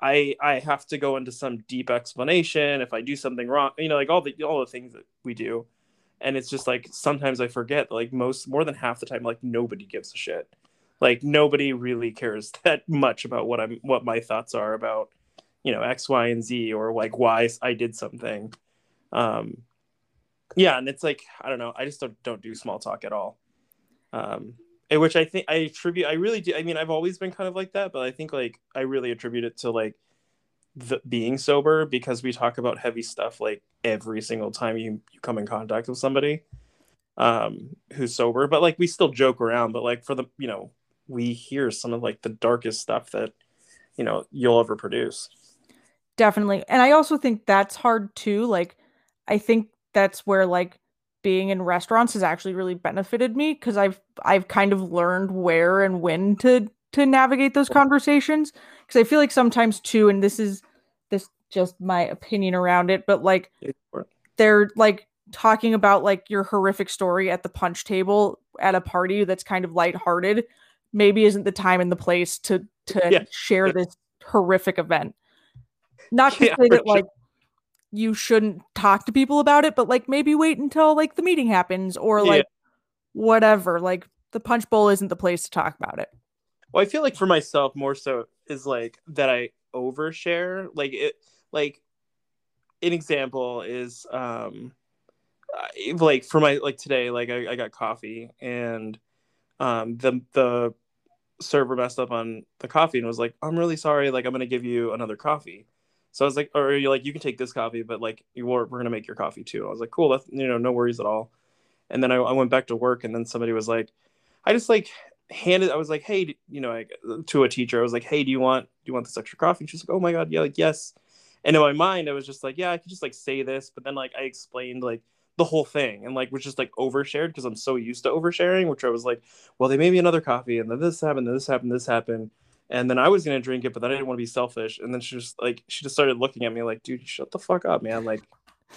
i i have to go into some deep explanation if i do something wrong you know like all the all the things that we do. And it's just like sometimes i forget like most more than half the time like nobody gives a shit. Like nobody really cares [laughs] that much about what i'm what my thoughts are about you know x y and z or like why i did something. Um yeah and it's like i don't know i just don't, don't do small talk at all. Um which i think i attribute i really do i mean i've always been kind of like that but i think like i really attribute it to like the being sober because we talk about heavy stuff like every single time you, you come in contact with somebody um who's sober. But like we still joke around but like for the you know we hear some of like the darkest stuff that you know you'll ever produce Definitely. And I also think that's hard too. Like, I think that's where like being in restaurants has actually really benefited me because I've I've kind of learned where and when to to navigate those conversations. Because I feel like sometimes too, and this is this just my opinion around it, but like they're like talking about like your horrific story at the punch table at a party that's kind of lighthearted maybe isn't the time and the place to to yeah. share this horrific event. Not to [laughs] yeah, say that like you shouldn't talk to people about it, but like maybe wait until like the meeting happens or like yeah. whatever. Like the punch bowl isn't the place to talk about it. Well, I feel like for myself more so is like that I overshare. Like it like an example is um like for my like today, like I, I got coffee and um the the server messed up on the coffee and was like, I'm really sorry, like I'm gonna give you another coffee. So I was like, or you're like, you can take this coffee, but like you we're, we're gonna make your coffee too. I was like, cool, that's you know, no worries at all. And then I, I went back to work and then somebody was like, I just like handed I was like, hey, you know, like, uh, to a teacher, I was like, hey, do you want do you want this extra coffee? And she's like, oh my god, yeah, like yes. And in my mind, I was just like, yeah, I could just like say this, but then like I explained like the whole thing and like was just like overshared because I'm so used to oversharing, which I was like, well, they made me another coffee and then this happened, then this happened, this happened. And then I was gonna drink it, but then I didn't want to be selfish. And then she just like she just started looking at me like, dude, shut the fuck up, man. Like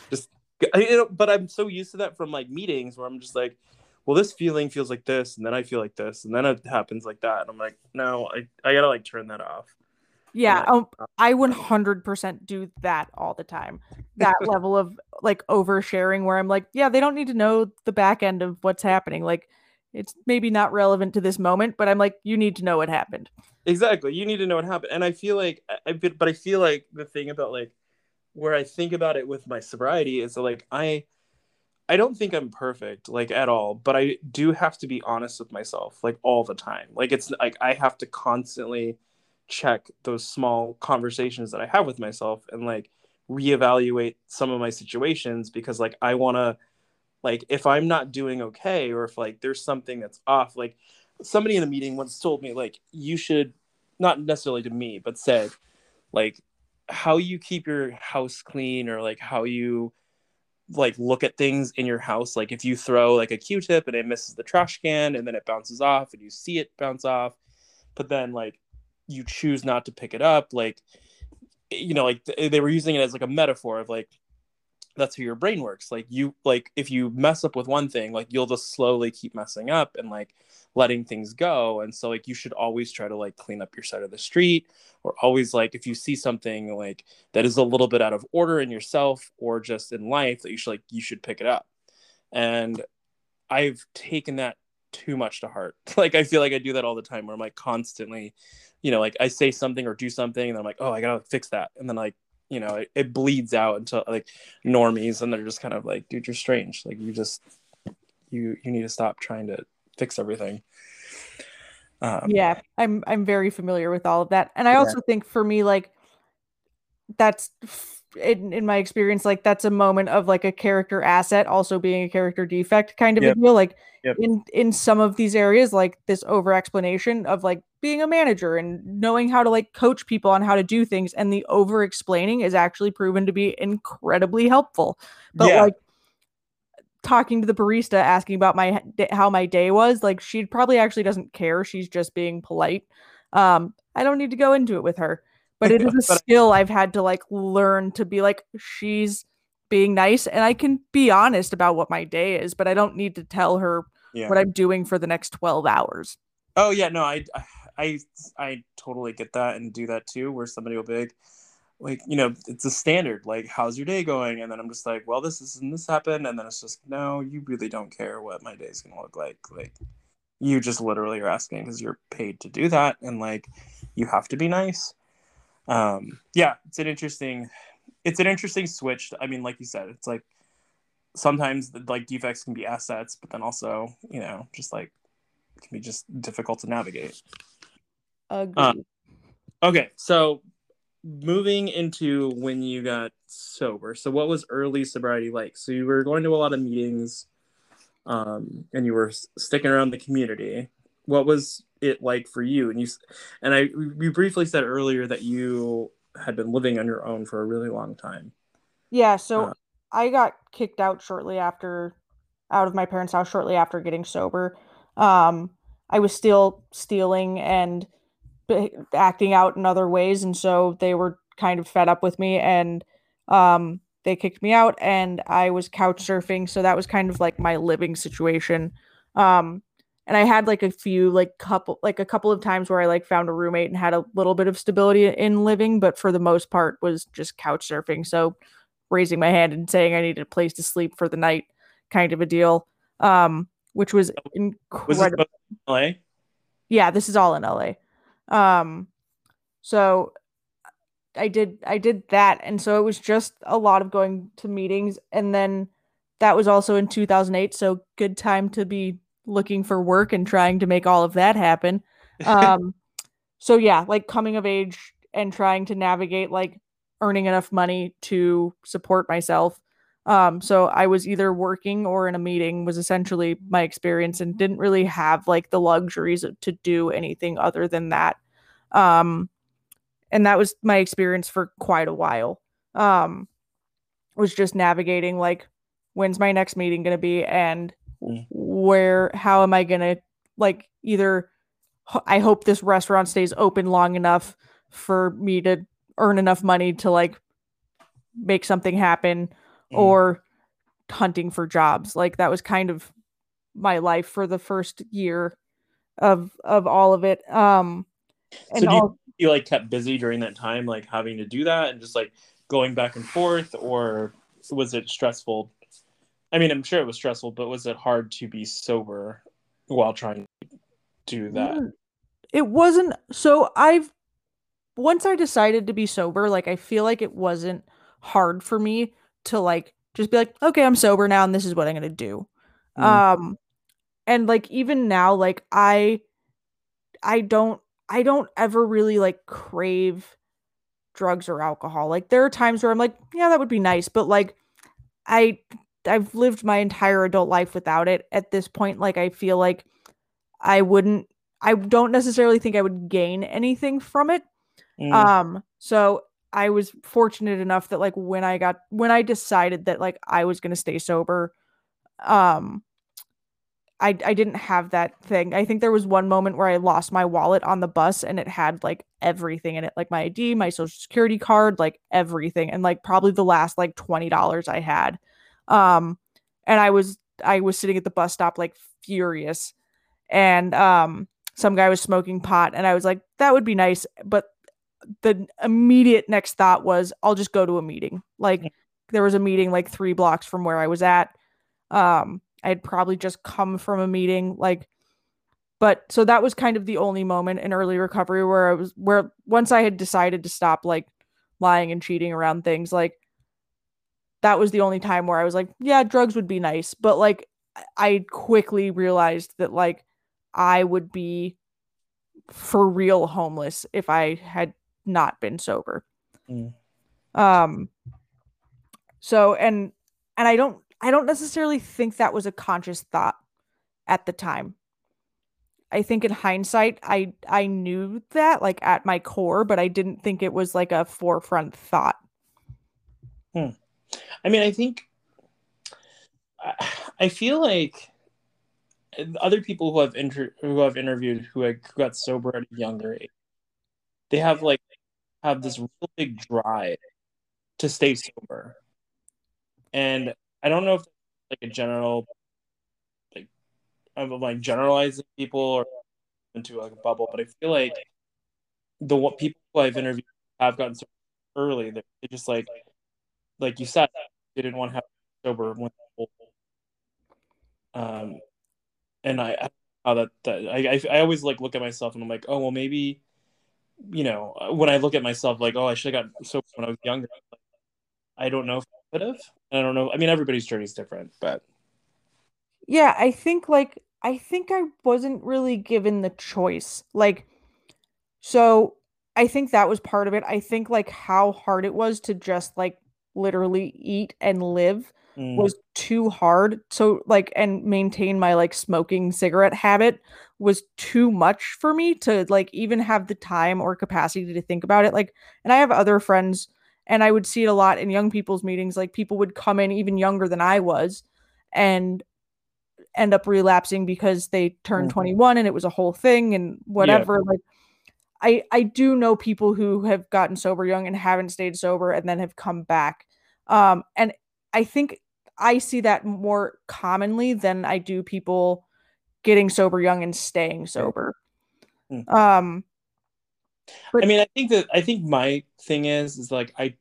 just you know, but I'm so used to that from like meetings where I'm just like, well, this feeling feels like this, and then I feel like this, and then it happens like that. And I'm like, no, I, I gotta like turn that off. Yeah, um, I 100% do that all the time. That level of like oversharing where I'm like, yeah, they don't need to know the back end of what's happening. Like, it's maybe not relevant to this moment, but I'm like, you need to know what happened. Exactly, you need to know what happened, and I feel like I, but I feel like the thing about like where I think about it with my sobriety is like I I don't think I'm perfect like at all, but I do have to be honest with myself like all the time. Like it's like I have to constantly check those small conversations that I have with myself and like reevaluate some of my situations because like I want to like if I'm not doing okay or if like there's something that's off like somebody in a meeting once told me like you should not necessarily to me but said like how you keep your house clean or like how you like look at things in your house like if you throw like a q-tip and it misses the trash can and then it bounces off and you see it bounce off but then like you choose not to pick it up like you know like they were using it as like a metaphor of like that's how your brain works. Like you like if you mess up with one thing like you'll just slowly keep messing up and like letting things go. And so like you should always try to like clean up your side of the street or always like if you see something like that is a little bit out of order in yourself or just in life that you should like you should pick it up. And i've taken that too much to heart. [laughs] Like i feel like i do that all the time where i'm like constantly you know like i say something or do something and i'm like oh i gotta fix that. And then like you know it, it bleeds out into like normies and they're just kind of like dude you're strange like you just you you need to stop trying to fix everything. Um, yeah, I'm I'm very familiar with all of that, and I yeah. also think for me, like that's in in my experience, like that's a moment of like a character asset, also being a character defect kind of yep. a deal. Like yep. in in some of these areas, like this over explanation of like being a manager and knowing how to like coach people on how to do things, and the over explaining is actually proven to be incredibly helpful. But yeah. like talking to the barista asking about my how my day was like she probably actually doesn't care she's just being polite um i don't need to go into it with her but it is a [laughs] skill i've had to like learn to be like she's being nice and i can be honest about what my day is but i don't need to tell her yeah. what i'm doing for the next 12 hours. Oh yeah no i i i totally get that and do that too where somebody will be like like you know it's a standard like how's your day going? And then i'm just like well this is and this happened and then it's just no you really don't care what my day is going to look like like you just literally are asking because you're paid to do that and like you have to be nice um yeah it's an interesting it's an interesting switch. I mean like you said it's like sometimes like defects can be assets but then also you know just like it can be just difficult to navigate. Agreed. Uh, okay so moving into when you got sober. So what was early sobriety like? So you were going to a lot of meetings um, and you were sticking around the community what was it like for you? And you and i you briefly said earlier that you had been living on your own for a really long time. Yeah so uh, i got kicked out shortly after out of my parents house shortly after getting sober. Um, i was still stealing and acting out in other ways and so they were kind of fed up with me and um they kicked me out and I was couch surfing so that was kind of like my living situation. Um and I had like a few like couple like a couple of times where I like found a roommate and had a little bit of stability in living but for the most part was just couch surfing. So raising my hand and saying I needed a place to sleep for the night kind of a deal um which was incredible was LA? yeah this is all in LA um, so I did I did that, and so it was just a lot of going to meetings, and then that was also in 2008, so good time to be looking for work and trying to make all of that happen. Um, [laughs] so yeah, like coming of age and trying to navigate like earning enough money to support myself. Um, so I was either working or in a meeting was essentially my experience and didn't really have like the luxuries to do anything other than that. Um, and that was my experience for quite a while. Um, was just navigating like when's my next meeting going to be and mm. where how am I to like either I hope this restaurant stays open long enough for me to earn enough money to like make something happen mm. or hunting for jobs. Like that was kind of my life for the first year of of all of it. Um and so do you, all, you like kept busy during that time, like having to do that and just like going back and forth, or was it stressful? I mean, I'm sure it was stressful, but was it hard to be sober while trying to do that? Mm, it wasn't. So I've once I decided to be sober, like I feel like it wasn't hard for me to like just be like, okay, I'm sober now and this is what I'm gonna do. Mm. Um and like even now, like I I don't I don't ever really like crave drugs or alcohol. Like there are times where I'm like, yeah, that would be nice, but like I I've lived my entire adult life without it at this point. Like I feel like I wouldn't I don't necessarily think I would gain anything from it. Mm. Um, so I was fortunate enough that like when I got when I decided that like I was gonna stay sober, um, I I didn't have that thing. I think there was one moment where I lost my wallet on the bus and it had like everything in it, like my ID, my social security card, like everything, and like probably the last like twenty dollars I had. Um, and I was I was sitting at the bus stop like furious, and um, some guy was smoking pot, and I was like, that would be nice, but the immediate next thought was I'll just go to a meeting. Like there was a meeting like 3 blocks from where I was at. Um I had probably just come from a meeting like but so that was kind of the only moment in early recovery where I was where once I had decided to stop like lying and cheating around things like that was the only time where I was like, yeah, drugs would be nice, but like I quickly realized that like I would be for real homeless if I had not been sober. Mm. Um so and and I don't I don't necessarily think that was a conscious thought at the time. I think in hindsight I I knew that like at my core, but I didn't think it was like a forefront thought. Hmm. I mean, I think I feel like other people who have inter- who have interviewed who, got sober at a younger age, they have like have this real big drive to stay sober. And I don't know if like a general like I'm like generalizing people or into like a bubble, but I feel like the what people who I've interviewed have gotten sober early. They're, just like like you said, didn't want to have sober when um and I, I how that, that I, I always like look at myself and I'm like, oh well maybe you know, when I look at myself, like, oh, I should have gotten sober when I was younger. I don't know if I could have. I don't know. I mean, everybody's journey is different, but yeah, I think like I think I wasn't really given the choice. Like, so I think that was part of it. I think like how hard it was to just like literally eat and live mm. was too hard. So like and maintain my like smoking cigarette habit was too much for me to like even have the time or capacity to think about it. Like and I have other friends and I would see it a lot in young people's meetings like people would come in even younger than I was and end up relapsing because they turned mm-hmm. 21 and it was a whole thing and whatever yeah. like I I do know people who have gotten sober young and haven't stayed sober and then have come back. Um and I think I see that more commonly than I do people getting sober young and staying sober. Mm-hmm. Um but- I mean, I think that I think my thing is is like I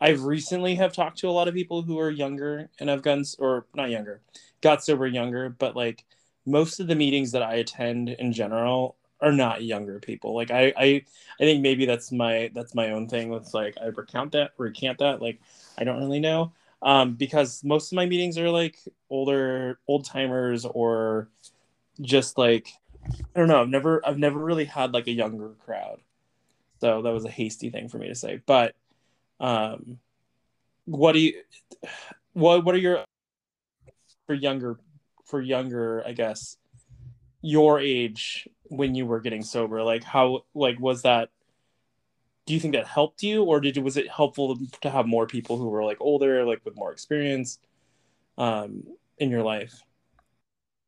I've recently have talked to a lot of people who are younger and have gotten or not younger, got sober younger, but like most of the meetings that I attend in general are not younger people. Like I I I think maybe that's my that's my own thing. It's like I recount that recant that. Like I don't really know. um, because most of my meetings are like older old timers or just like I don't know. I've never I've never really had like a younger crowd, so that was a hasty thing for me to say. But um, what do you what what are your for younger for younger I guess your age when you were getting sober? Like how like was that do you think that helped you? Or did was it helpful to have more people who were like older like with more experience um in your life?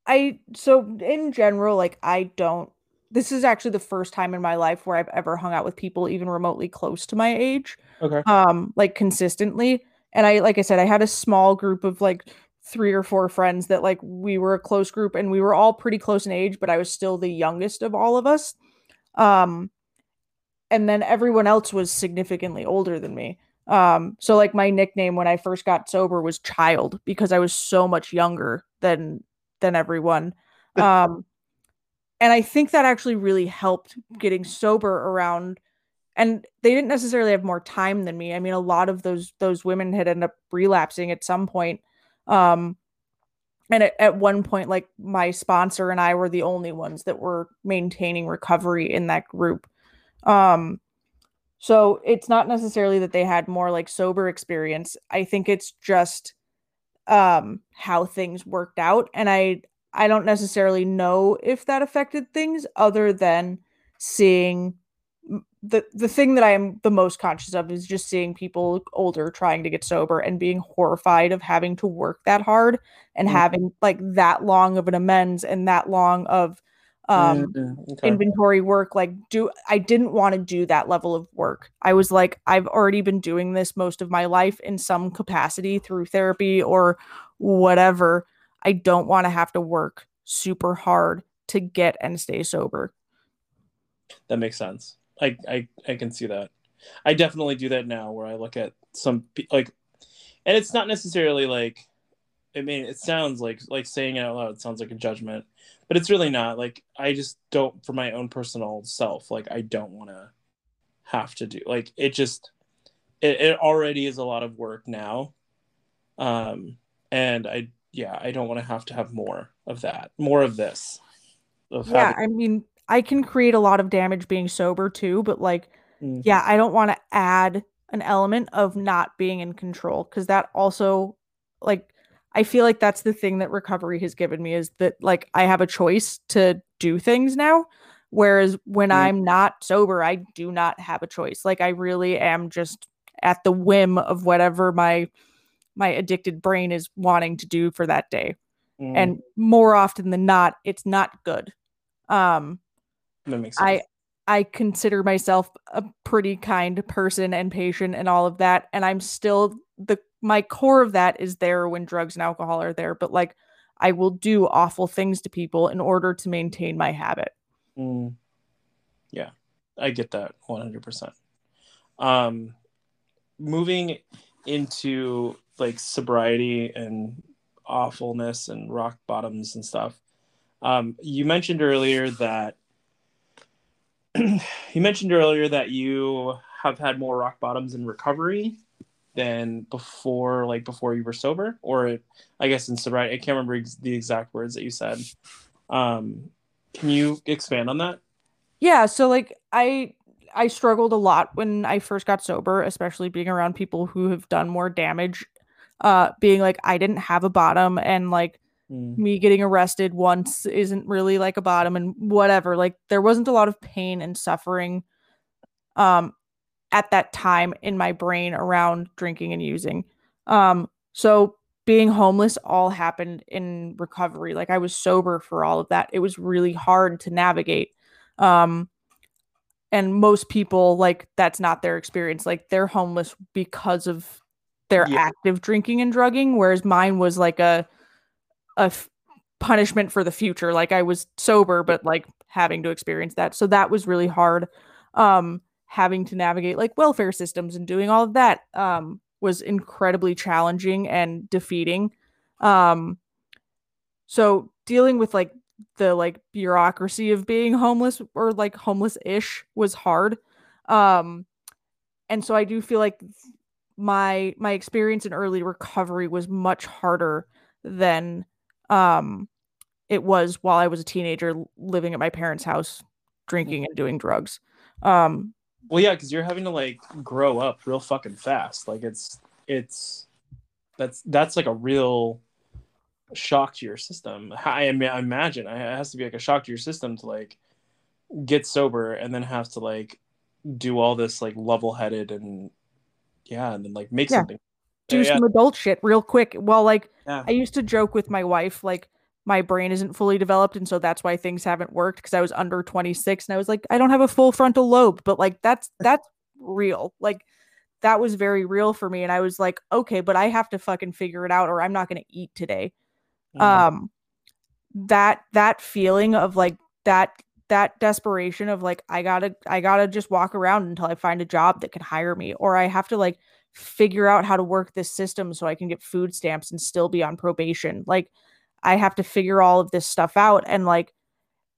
I so in general like I don't this is actually the first time in my life where I've ever hung out with people even remotely close to my age okay. um like consistently. And I like I said I had a small group of like three or four friends that like we were a close group and we were all pretty close in age but I was still the youngest of all of us um and then everyone else was significantly older than me. Um, so like my nickname when I first got sober was child because I was so much younger than than everyone. [laughs] Um, and I think that actually really helped getting sober around and they didn't necessarily have more time than me. I mean, a lot of those those women had ended up relapsing at some point. Um, and at, at one point, like my sponsor and I were the only ones that were maintaining recovery in that group. Um, so it's not necessarily that they had more like sober experience. I think it's just um how things worked out and I I don't necessarily know if that affected things other than seeing the the thing that I am the most conscious of is just seeing people older trying to get sober and being horrified of having to work that hard and mm-hmm. having like that long of an amends and that long of um mm-hmm. okay. inventory work like do i didn't want to do that level of work i was like i've already been doing this most of my life in some capacity through therapy or whatever i don't want to have to work super hard to get and stay sober that makes sense i i, I can see that. I definitely do that now where i look at some like and it's not necessarily like i mean it sounds like like saying it out loud it sounds like a judgment but it's really not. Like i just don't for my own personal self like i don't want to have to do like it just it, it already is a lot of work now. Um and i yeah i don't want to have to have more of that more of this of yeah having... i mean i can create a lot of damage being sober too but like mm. yeah i don't want to add an element of not being in control because that also like I feel like that's the thing that recovery has given me is that like I have a choice to do things now. Whereas when mm. I'm not sober, I do not have a choice. Like I really am just at the whim of whatever my my addicted brain is wanting to do for that day. Mm. And more often than not, it's not good. Um that makes sense. I I consider myself a pretty kind person and patient and all of that. And I'm still the my core of that is there when drugs and alcohol are there, but like I will do awful things to people in order to maintain my habit. Mm. Yeah, I get that 100%. Um, moving into like sobriety and awfulness and rock bottoms and stuff. Um, you mentioned earlier that [clears throat] you mentioned earlier that you have had more rock bottoms in recovery than before like before you were sober or i guess in sobriety i can't remember ex- the exact words that you said. Um can you expand on that? Yeah so like i i struggled a lot when i first got sober especially being around people who have done more damage uh being like i didn't have a bottom and like mm. me getting arrested once isn't really like a bottom and whatever like there wasn't a lot of pain and suffering um at that time in my brain around drinking and using. Um, so being homeless all happened in recovery. Like I was sober for all of that. It was really hard to navigate. Um, and most people like that's not their experience. Like they're homeless because of their yeah. active drinking and drugging, whereas mine was like a a f- punishment for the future. Like I was sober, but like having to experience that. So that was really hard. Um, having to navigate like welfare systems and doing all of that um, was incredibly challenging and defeating. Um, so dealing with like the like bureaucracy of being homeless or like homeless ish was hard. Um, and so I do feel like my my experience in early recovery was much harder than um it was while I was a teenager living at my parents' house drinking and doing drugs. Um well yeah, cuz you're having to like grow up real fucking fast. Like it's it's that's that's like a real shock to your system. I, I imagine it has to be like a shock to your system to like get sober and then have to like do all this like level-headed and yeah, and then like make yeah. something. Do yeah, some yeah. adult shit real quick. Well, like I used to joke with my wife, like my brain isn't fully developed, and so that's why things haven't worked because I was under 26 and I was like, I don't have a full frontal lobe, but like that's [laughs] that's real. Like that was very real for me. And I was like, okay, but I have to fucking figure it out or I'm not gonna eat today. Mm-hmm. Um that that feeling of like that that desperation of like I gotta I gotta just walk around until I find a job that can hire me, or I have to like figure out how to work this system so I can get food stamps and still be on probation. Like I have to figure all of this stuff out. And like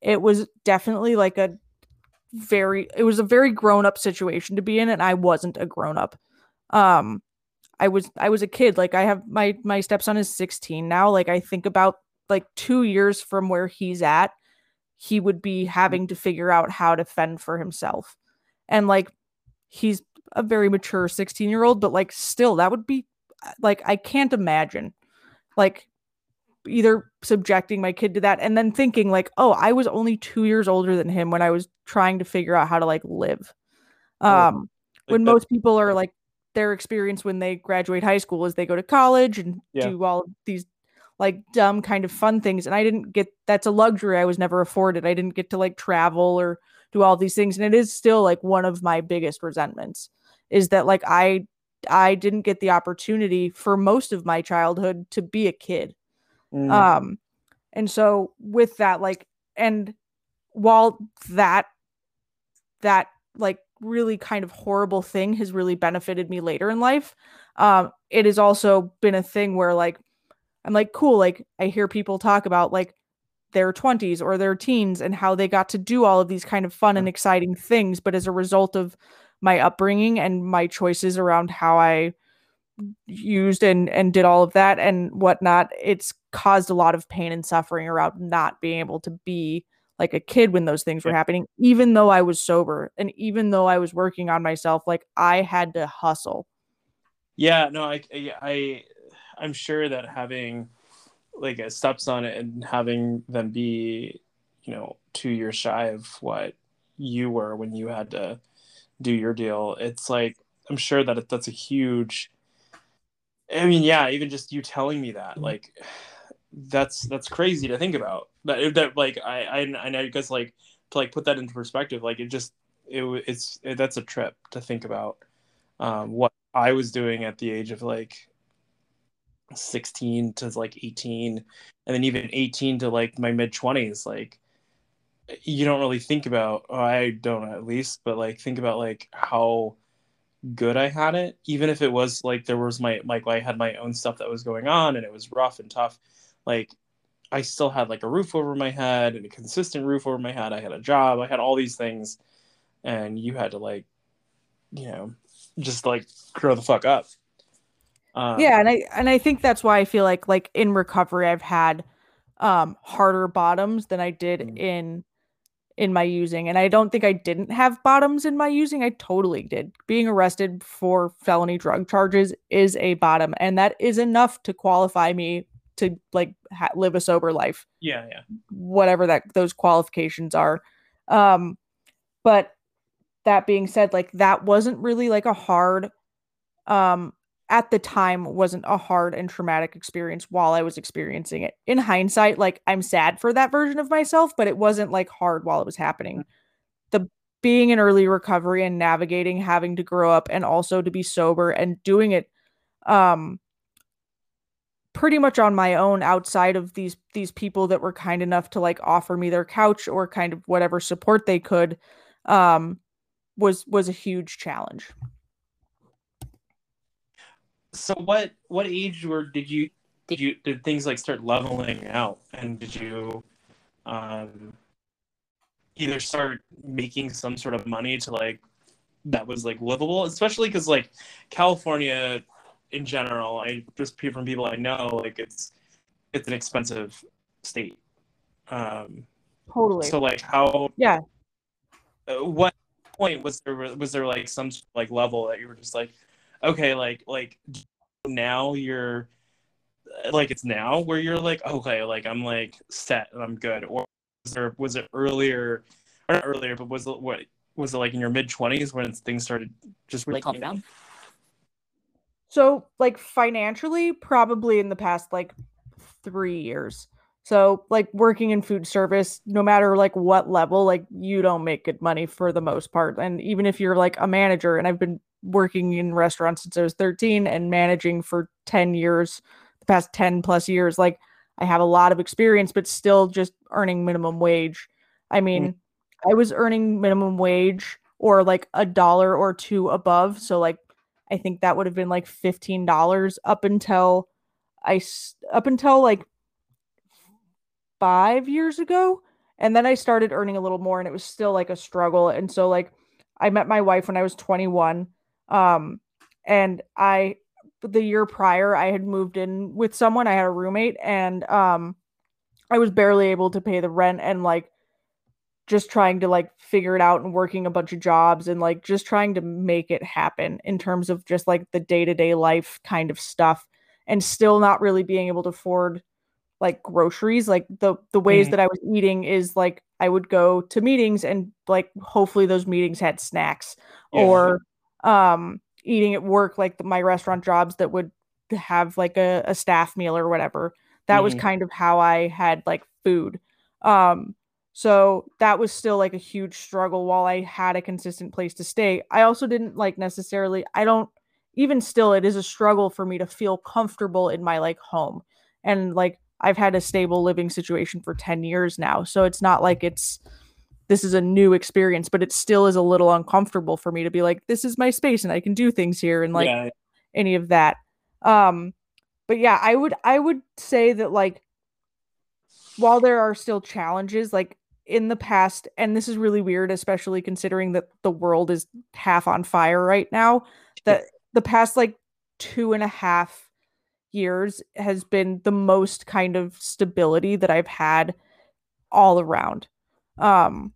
it was definitely like a very it was a very grown up situation to be in, and I wasn't a grown up. Um I was I was a kid. Like I have my my stepson is 16 now. Like I think about like two years from where he's at he would be having to figure out how to fend for himself. And like he's a very mature 16 year old, but like still, that would be like, I can't imagine like either subjecting my kid to that and then thinking like, oh, I was only two years older than him when I was trying to figure out how to like live. Um, when most people are like, their experience when they graduate high school is they go to college and yeah. do all these like dumb kind of fun things and i didn't get that's a luxury i was never afforded i didn't get to like travel or do all these things and it is still like one of my biggest resentments is that like i i didn't get the opportunity for most of my childhood to be a kid mm. um and so with that like and while that that like really kind of horrible thing has really benefited me later in life um it has also been a thing where like I'm like, cool. Like, I hear people talk about like their 20s or their teens and how they got to do all of these kind of fun and exciting things. But as a result of my upbringing and my choices around how I used and and did all of that and whatnot, it's caused a lot of pain and suffering around not being able to be like a kid when those things were happening, even though I was sober and even though I was working on myself, like I had to hustle. Yeah, no, I, I, I'm sure that having like a it and having them be, you know, two years shy of what you were when you had to do your deal, it's like I'm sure that it, that's a huge. I mean, yeah, even just you telling me that, like, that's that's crazy to think about. That that like I I, I know because like to like put that into perspective, like it just it it's it, that's a trip to think about um, what I was doing at the age of like 16 to like 18 and then even 18 to like my mid 20s like you don't really think about oh, i don't at least but like think about like how good i had it. Even if it was like there was my like i had my own stuff that was going on and it was rough and tough like i still had like a roof over my head and a consistent roof over my head. I had a job. I had all these things. And you had to like you know just like grow the fuck up um, yeah, and I and I think that's why I feel like like in recovery I've had um harder bottoms than I did mm. in in my using and I don't think I didn't have bottoms in my using I totally did. Being arrested for felony drug charges is a bottom and that is enough to qualify me to like ha- live a sober life. Yeah, yeah. Whatever that those qualifications are. Um but that being said like that wasn't really like a hard um at the time wasn't a hard and traumatic experience while I was experiencing it. In hindsight, like I'm sad for that version of myself, but it wasn't like hard while it was happening. The being in early recovery and navigating having to grow up and also to be sober and doing it um pretty much on my own outside of these these people that were kind enough to like offer me their couch or kind of whatever support they could um was was a huge challenge so what what age were did you did you did things like start leveling out and did you um either start making some sort of money to like that was like livable, especially because like California in general, I just from people I know, like it's it's an expensive state. Um, totally. so like how yeah. uh, what point was there was there like some like level that you were just like okay like like now you're uh, like it's now where you're like okay like i'm like set and i'm good or was there was it earlier or not earlier but was it what was it like in your mid 20s when things started just really calming down So, like financially, probably in the past like three years. So, like working in food service, no matter like what level, like you don't make good money for the most part. And even if you're like a manager, and I've been working in restaurants since I was 13 and managing for 10 years, the past 10 plus years, like I have a lot of experience, but still just earning minimum wage. I mean, mm-hmm. I was earning minimum wage or like a dollar or two above. So, like, I think that would have been like $15 up until I up until like five years ago. And then I started earning a little more and it was still like a struggle. And so, like, I met my wife when I was 21. Um, and I, the year prior, I had moved in with someone, I had a roommate, and um, I was barely able to pay the rent and like just trying to like figure it out and working a bunch of jobs and like just trying to make it happen in terms of just like the day-to-day life kind of stuff and still not really being able to afford like groceries like the the ways Mhm. that I was eating is like I would go to meetings and like hopefully those meetings had snacks Yeah. or um eating at work like the, my restaurant jobs that would have like a, a staff meal or whatever that was Mhm. kind of how I had like food um so that was still like a huge struggle while I had a consistent place to stay. I also didn't like necessarily, I don't, even still, it is a struggle for me to feel comfortable in my like home. And like I've had a stable living situation for 10 years now. So it's not like it's, this is a new experience, but it still is a little uncomfortable for me to be like, this is my space and I can do things here and like yeah any of that. Um, but yeah, I would, I would say that like, while there are still challenges, like in the past, and this is really weird, especially considering that the world is half on fire right now, that the past like two and a half years has been the most kind of stability that I've had all around. Um,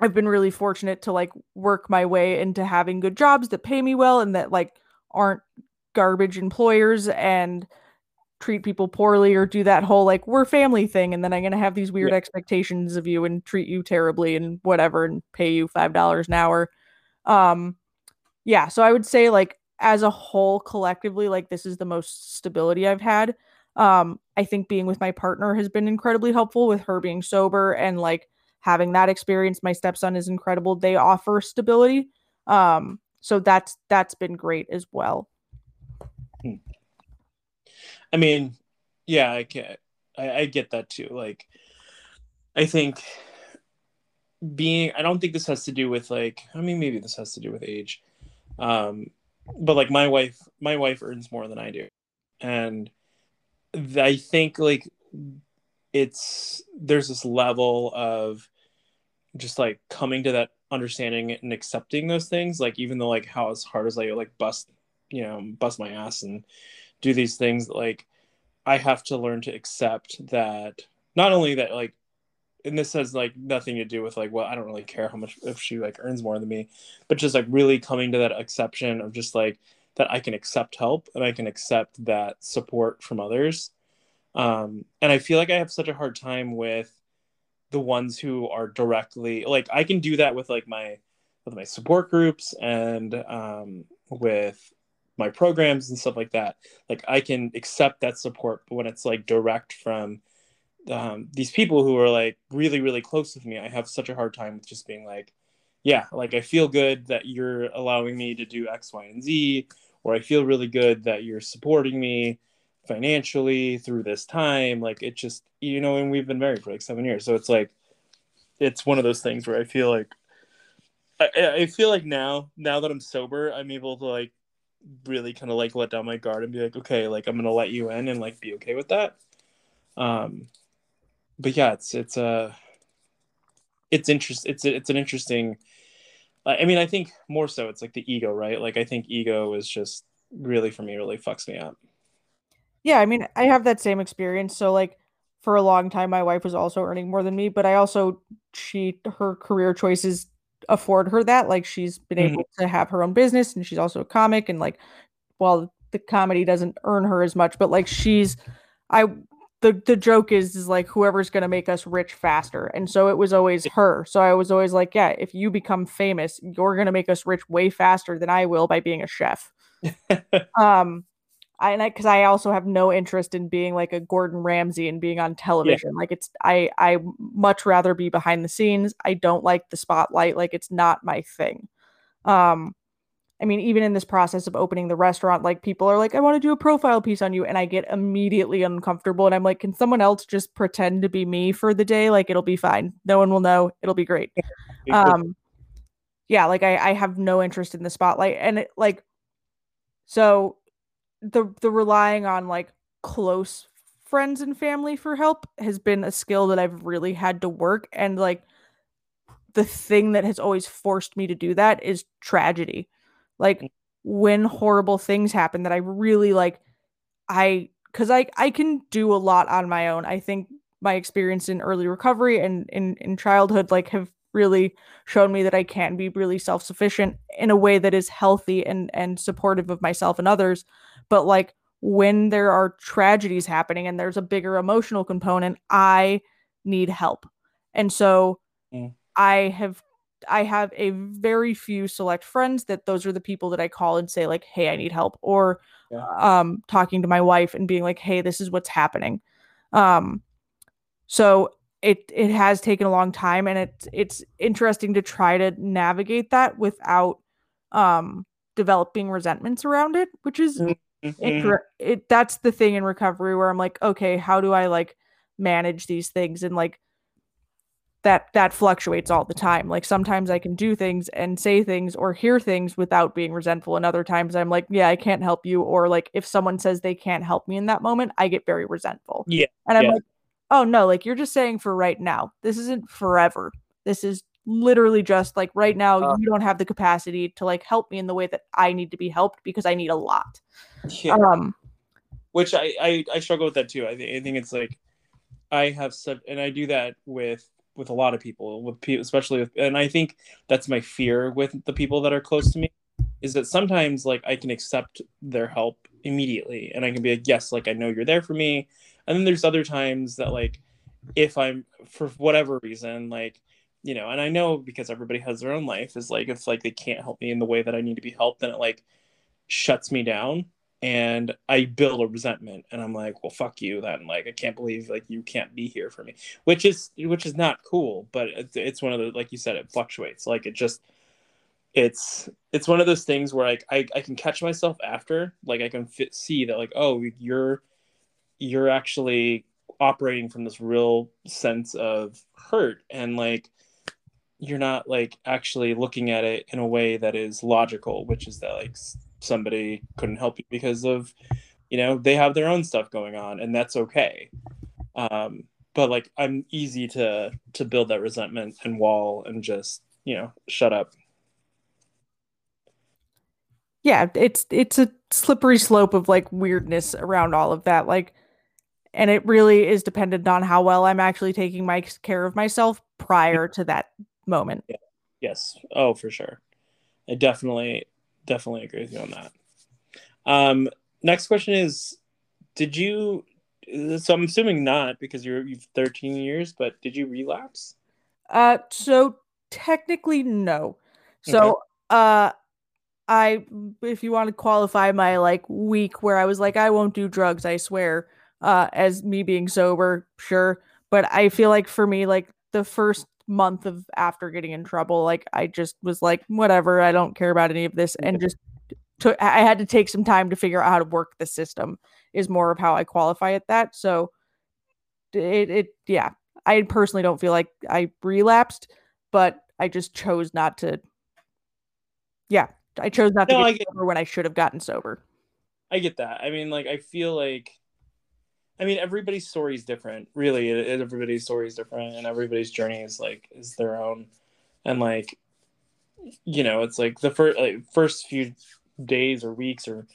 I've been really fortunate to like work my way into having good jobs that pay me well and that like aren't garbage employers and treat people poorly or do that whole like we're family thing and then I'm going to have these weird Yeah. expectations of you and treat you terribly and whatever and pay you $5 an hour. Um yeah, so I would say like as a whole collectively like this is the most stability I've had. Um I think being with my partner has been incredibly helpful with her being sober and like having that experience. My stepson is incredible. They offer stability. Um so that's that's been great as well. I mean, yeah, I get, I, I get that too. Like, I think being, I don't think this has to do with like, I mean, maybe this has to do with age, um, but like my wife, my wife earns more than I do, and I think like it's there's this level of just like coming to that understanding and accepting those things like even though like how as hard as I like bust you know bust my ass and do these things like i have to learn to accept that not only that like and this has like nothing to do with like well i don't really care how much if she like earns more than me but just like really coming to that exception of just like that i can accept help and i can accept that support from others. Um and i feel like i have such a hard time with the ones who are directly like i can do that with like my with my support groups and um with my programs and stuff like that. Like i can accept that support but when it's like direct from um, these people who are like really really close with me i have such a hard time with just being like yeah like i feel good that you're allowing me to do x y and z or i feel really good that you're supporting me financially through this time. Like it just you know and we've been married for like seven years. So it's like it's one of those things where i feel like I, I feel like now now that i'm sober i'm able to like really kind of like let down my guard and be like okay like i'm gonna let you in and like be okay with that. Um but yeah it's it's uh it's interest it's it's an interesting I mean, I think more so it's like the ego, right? Like I think ego is just really for me really fucks me up. Yeah, I mean, I have that same experience. So like for a long time my wife was also earning more than me, but I also she her career choices afford her that. Like she's been Mhm. able to have her own business and she's also a comic and like while the comedy doesn't earn her as much, but like she's I the the joke is is like whoever's going to make us rich faster. And so it was always her. So I was always like, yeah, if you become famous, you're going to make us rich way faster than I will by being a chef. [laughs] um I and I because I also have no interest in being like a Gordon Ramsay and being on television. Like it's I I much rather be behind the scenes. I don't like the spotlight. Like it's not my thing. Um I mean, even in this process of opening the restaurant, like people are like, I want to do a profile piece on you. And I get immediately uncomfortable. And I'm like, can someone else just pretend to be me for the day? Like, it'll be fine. No one will know. It'll be great. Um, yeah, like I, I have no interest in the spotlight. And it, like, so the, the relying on like close friends and family for help has been a skill that I've really had to work. And like, the thing that has always forced me to do that is tragedy like when horrible things happen that I really like I cuz I I can do a lot on my own. I think my experience in early recovery and in in childhood like have really shown me that I can be really self-sufficient in a way that is healthy and and supportive of myself and others. But like when there are tragedies happening and there's a bigger emotional component, I need help. And so Mm. I have I have a very few select friends that those are the people that I call and say like, "Hey, I need help," or Yeah. um, talking to my wife and being like, "Hey, this is what's happening." Um, so it it has taken a long time, and it's it's interesting to try to navigate that without um, developing resentments around it, which is Mhm. inter- it. That's the thing in recovery where I'm like, okay, how do I like manage these things and like that that fluctuates all the time. Like sometimes I can do things and say things or hear things without being resentful and other times I'm like, yeah, I can't help you or like if someone says they can't help me in that moment, I get very resentful. Yeah, And I'm yeah. like, "Oh no, like you're just saying for right now. This isn't forever. This is literally just like right now Uh. you don't have the capacity to like help me in the way that I need to be helped because I need a lot." Yeah. Um which I, I I struggle with that too. I think I think it's like I have such, and I do that with with a lot of people, with people, especially with, and I think that's my fear with the people that are close to me, is that sometimes like I can accept their help immediately, and I can be like, yes, like I know you're there for me, and then there's other times that like if I'm for whatever reason like you know, and I know because everybody has their own life is like if like they can't help me in the way that I need to be helped, then it like shuts me down and I build a resentment and I'm like, well, fuck you then. Like, I can't believe like you can't be here for me, which is, which is not cool, but it's, it's one of the, like you said, it fluctuates. Like it just, it's, it's one of those things where like, I, I can catch myself after, like I can fit, see that like, oh, you're, you're actually operating from this real sense of hurt and like, you're not like actually looking at it in a way that is logical, which is that like somebody couldn't help you because of, you know, they have their own stuff going on, and that's okay. Um, but like I'm easy to to build that resentment and wall and just you know shut up. yeah, it's it's a slippery slope of like weirdness around all of that. Like and it really is dependent on how well I'm actually taking my care of myself prior to that moment. Yes. Oh, for sure. I definitely definitely agree with you on that. Um, next question is, did you? So I'm assuming not because you're you've 13 years, but did you relapse? Uh so technically no. So uh I if you want to qualify my like week where I was like I won't do drugs, I swear, uh as me being sober, sure, but I feel like for me like the first month of after getting in trouble, like I just was like whatever, I don't care about any of this and just took I had to take some time to figure out how to work the system is more of how I qualify at that. So it it yeah, I personally don't feel like I relapsed, but I just chose not to yeah, I chose not to get get- sober when I should have gotten sober. I get that. I mean, like I feel like, I mean, everybody's story is different. Really, everybody's story is different, and everybody's journey is like is their own. And like, you know, it's like the first like, first few days or weeks or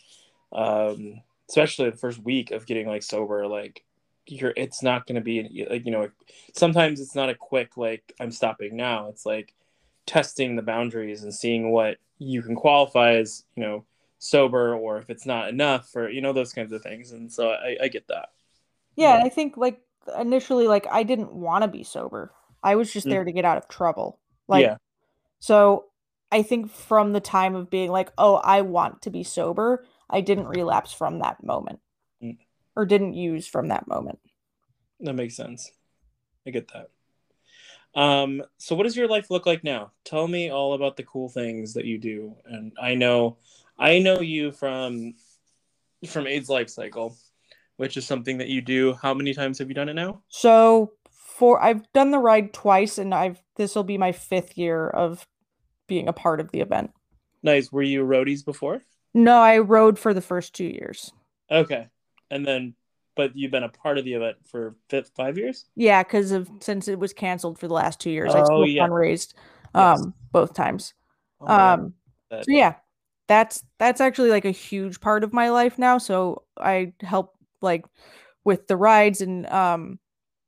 um especially the first week of getting like sober like you're it's not going to be like you know sometimes it's not a quick like i'm stopping now it's like testing the boundaries and seeing what you can qualify as you know sober or if it's not enough or you know those kinds of things and so i, I get that Yeah, and I think like initially like I didn't want to be sober. I was just Mm. there to get out of trouble. Like yeah so I think from the time of being like, "Oh, I want to be sober," I didn't relapse from that moment. Mm. Or didn't use from that moment. that makes sense i get that um so what does your life look like now tell me all about the cool things that you do and i know i know you from from aids life cycle which is something that you do how many times have you done it now So for I've done the ride twice and I've this will be my fifth year of being a part of the event. nice were you roadies before No, I rode for the first two years. okay and then but you've been a part of the event for fifth, five years Yeah, because of since it was canceled for the last two years, I Oh, still yeah. fundraised Yes. um both times. Oh. Um so yeah, that's that's actually like a huge part of my life now. So I help like with the rides and um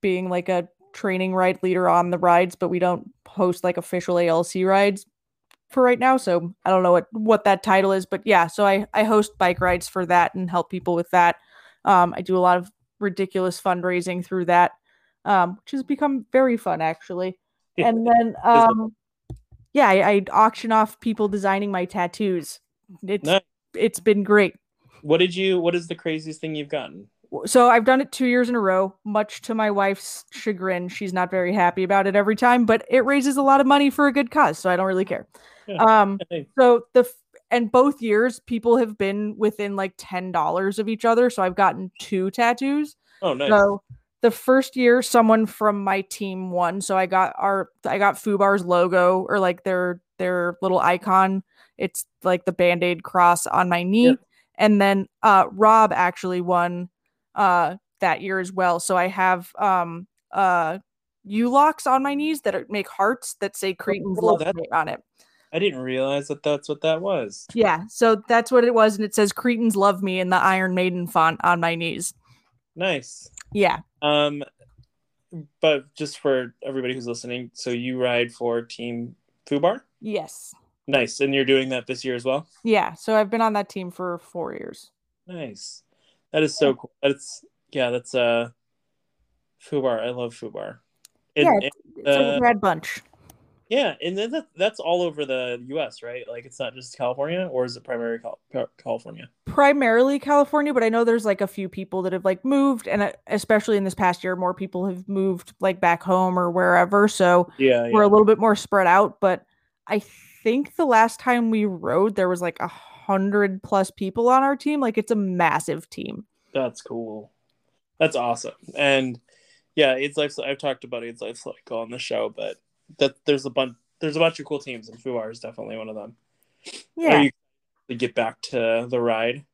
being like a training ride leader on the rides, but we don't host like official ALC rides for right now. So I don't know what what that title is, but yeah, so I I host bike rides for that and help people with that. Um I do a lot of ridiculous fundraising through that. Um which has become very fun actually. And then um yeah, I, I auction off people designing my tattoos. It's it's been great. What did you what is the craziest thing you've gotten So I've done it two years in a row, much to my wife's chagrin. She's not very happy about it every time, but it raises a lot of money for a good cause, so I don't really care. Yeah. Um, [laughs] so the and both years people have been within like ten dollars of each other, so I've gotten two tattoos. oh nice So the first year, someone from my team won. So I got our I got Fubar's logo or like their their little icon. It's like the band-aid cross on my knee. Yep. And then uh Rob actually won uh that year as well. So I have um uh U-locks on my knees that are, make hearts that say Cretans Oh, love that- me on it. i didn't realize that that's what that was Yeah, so that's what it was, and it says Cretans love me in the Iron Maiden font on my knees. nice Yeah. Um, but just for everybody who's listening, so you ride for Team Fubar. Yes. Nice, and you're doing that this year as well. Yeah. So I've been on that team for four years. Nice, that is so cool. That's yeah, that's uh, Fubar. I love Fubar. And, Yeah, It's like Uh, a rad bunch. yeah, and then that, that's all over the U.S., right? Like it's not just California, or is it primarily Cal- California? Primarily California, but I know there's like a few people that have like moved, and uh, especially in this past year, more people have moved like back home or wherever. So Yeah, we're yeah. a little bit more spread out. But I think the last time we rode, there was like a hundred plus people on our team. Like it's a massive team. That's cool. That's awesome. And yeah, it's life. I've talked about AIDS life cycle on the show, but that there's a bunch. There's a bunch of cool teams, and Fubar is definitely one of them. Yeah. Are you to get back to the ride?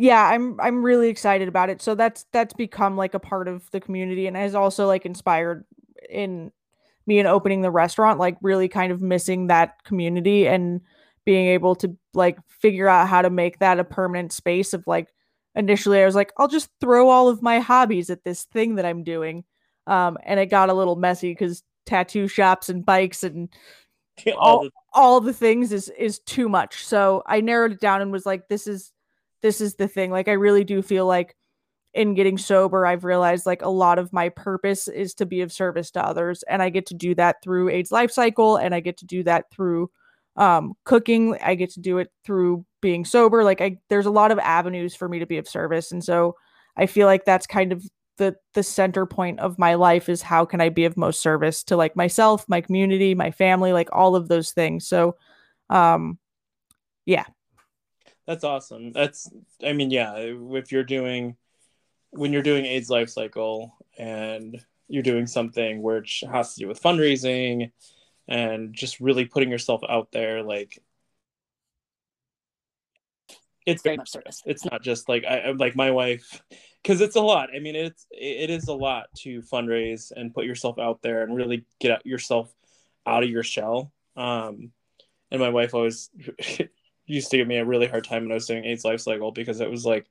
yeah i'm i'm really excited about it so that's that's become like a part of the community and has also like inspired in me in opening the restaurant like really kind of missing that community and being able to like figure out how to make that a permanent space of like initially i was like i'll just throw all of my hobbies at this thing that i'm doing um and it got a little messy because tattoo shops and bikes and [laughs] All all the things is is too much. So I narrowed it down and was like, this is this is the thing. Like I really do feel like in getting sober, I've realized like a lot of my purpose is to be of service to others. And I get to do that through AIDS life cycle and I get to do that through um cooking. I get to do it through being sober. Like I there's a lot of avenues for me to be of service. And so I feel like that's kind of the the center point of my life is how can I be of most service to like myself, my community, my family, like all of those things. So um yeah. that's awesome. That's I mean, yeah, if you're doing when you're doing AIDS life cycle and you're doing something which has to do with fundraising and just really putting yourself out there, like it's very much service. it's not just like I like my wife because it's a lot. I mean, it's it is a lot to fundraise and put yourself out there and really get yourself out of your shell. Um, and my wife always [laughs] used to give me a really hard time when I was doing AIDS life cycle because it was like,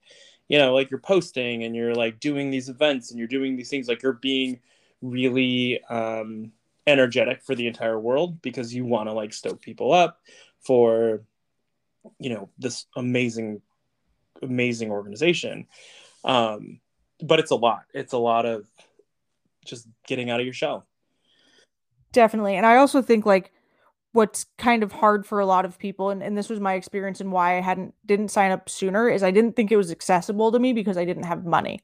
you know, like you're posting and you're like doing these events and you're doing these things like you're being really um, energetic for the entire world because you want to like stoke people up for you know this amazing amazing organization. Um but it's a lot. It's a lot of just getting out of your shell. Definitely. And i also think like what's kind of hard for a lot of people and, and this was my experience and why i hadn't didn't sign up sooner is i didn't think it was accessible to me because i didn't have money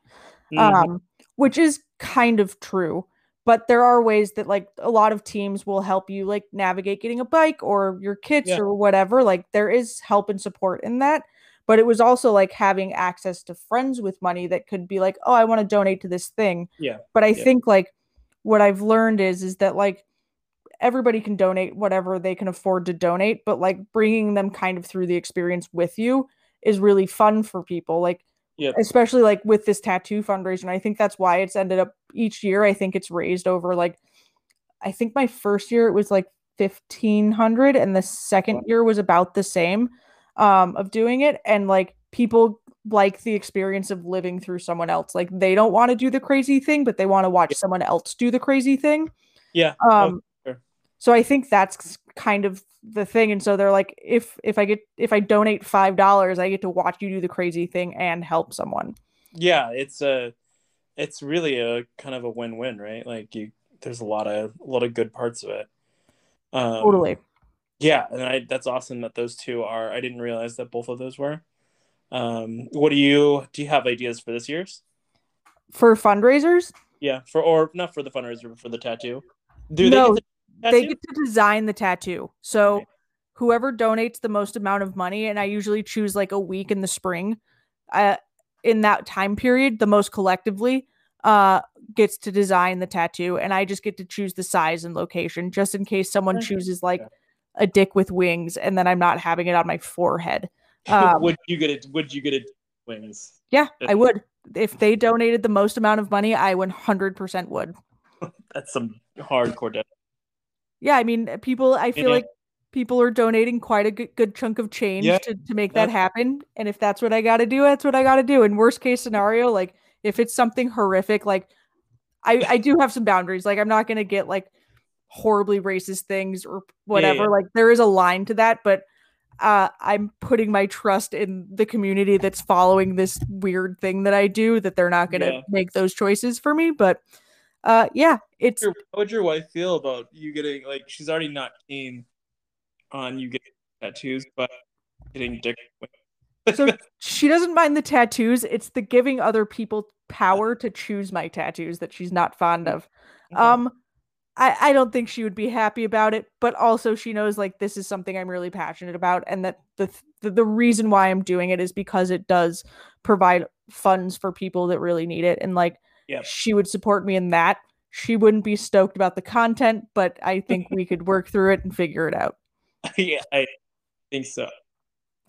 mm-hmm. um which is kind of true but there are ways that like a lot of teams will help you like navigate getting a bike or your kits yeah. or whatever like there is help and support in that but it was also like having access to friends with money that could be like oh i want to donate to this thing yeah but i yeah. think like what i've learned is is that like everybody can donate whatever they can afford to donate but like bringing them kind of through the experience with you is really fun for people like Yep. especially like with this tattoo fundraiser and i think that's why it's ended up each year i think it's raised over like i think my first year it was like 1500 and the second year was about the same um of doing it and like people like the experience of living through someone else like they don't want to do the crazy thing but they want to watch someone else do the crazy thing yeah um. So i think that's kind of the thing and so they're like if if i get if i donate five dollars i get to watch you do the crazy thing and help someone. Yeah it's a it's really a kind of a win-win right? Like you there's a lot of a lot of good parts of it. Um, totally. yeah and i that's awesome that those two are i didn't realize that both of those were. Um what do you do you have ideas for this year's? For fundraisers? Yeah for or not for the fundraiser but for the tattoo. Do No, they get the they get to design the tattoo. So Okay. whoever donates the most amount of money and i usually choose like a week in the spring uh, in that time period the most collectively uh gets to design the tattoo and i just get to choose the size and location just in case someone Okay. chooses like a dick with wings and then i'm not having it on my forehead. [laughs] Um, would you get it would you get it wings? Yeah i would. If they donated the most amount of money i 100% would. [laughs] That's some hardcore debt yeah i mean people i feel Yeah. like people are donating quite a good, good chunk of change Yeah, to, to make that happen and if that's what i gotta do that's what i gotta do in worst case scenario like if it's something horrific like i i do have some boundaries like i'm not gonna get like horribly racist things or whatever yeah. like there is a line to that but uh i'm putting my trust in the community that's following this weird thing that i do that they're not gonna Yeah. make those choices for me but uh yeah it's how would your wife feel about you getting like she's already not keen on you getting tattoos, but getting dick? [laughs] So she doesn't mind the tattoos. It's the giving other people power to choose my tattoos that she's not fond of. Okay. Um, I, I don't think she would be happy about it, but also she knows like this is something I'm really passionate about, and that the the, the reason why I'm doing it is because it does provide funds for people that really need it, and like Yep. she would support me in that. She wouldn't be stoked about the content, but I think we could [laughs] work through it and figure it out. yeah, I think so.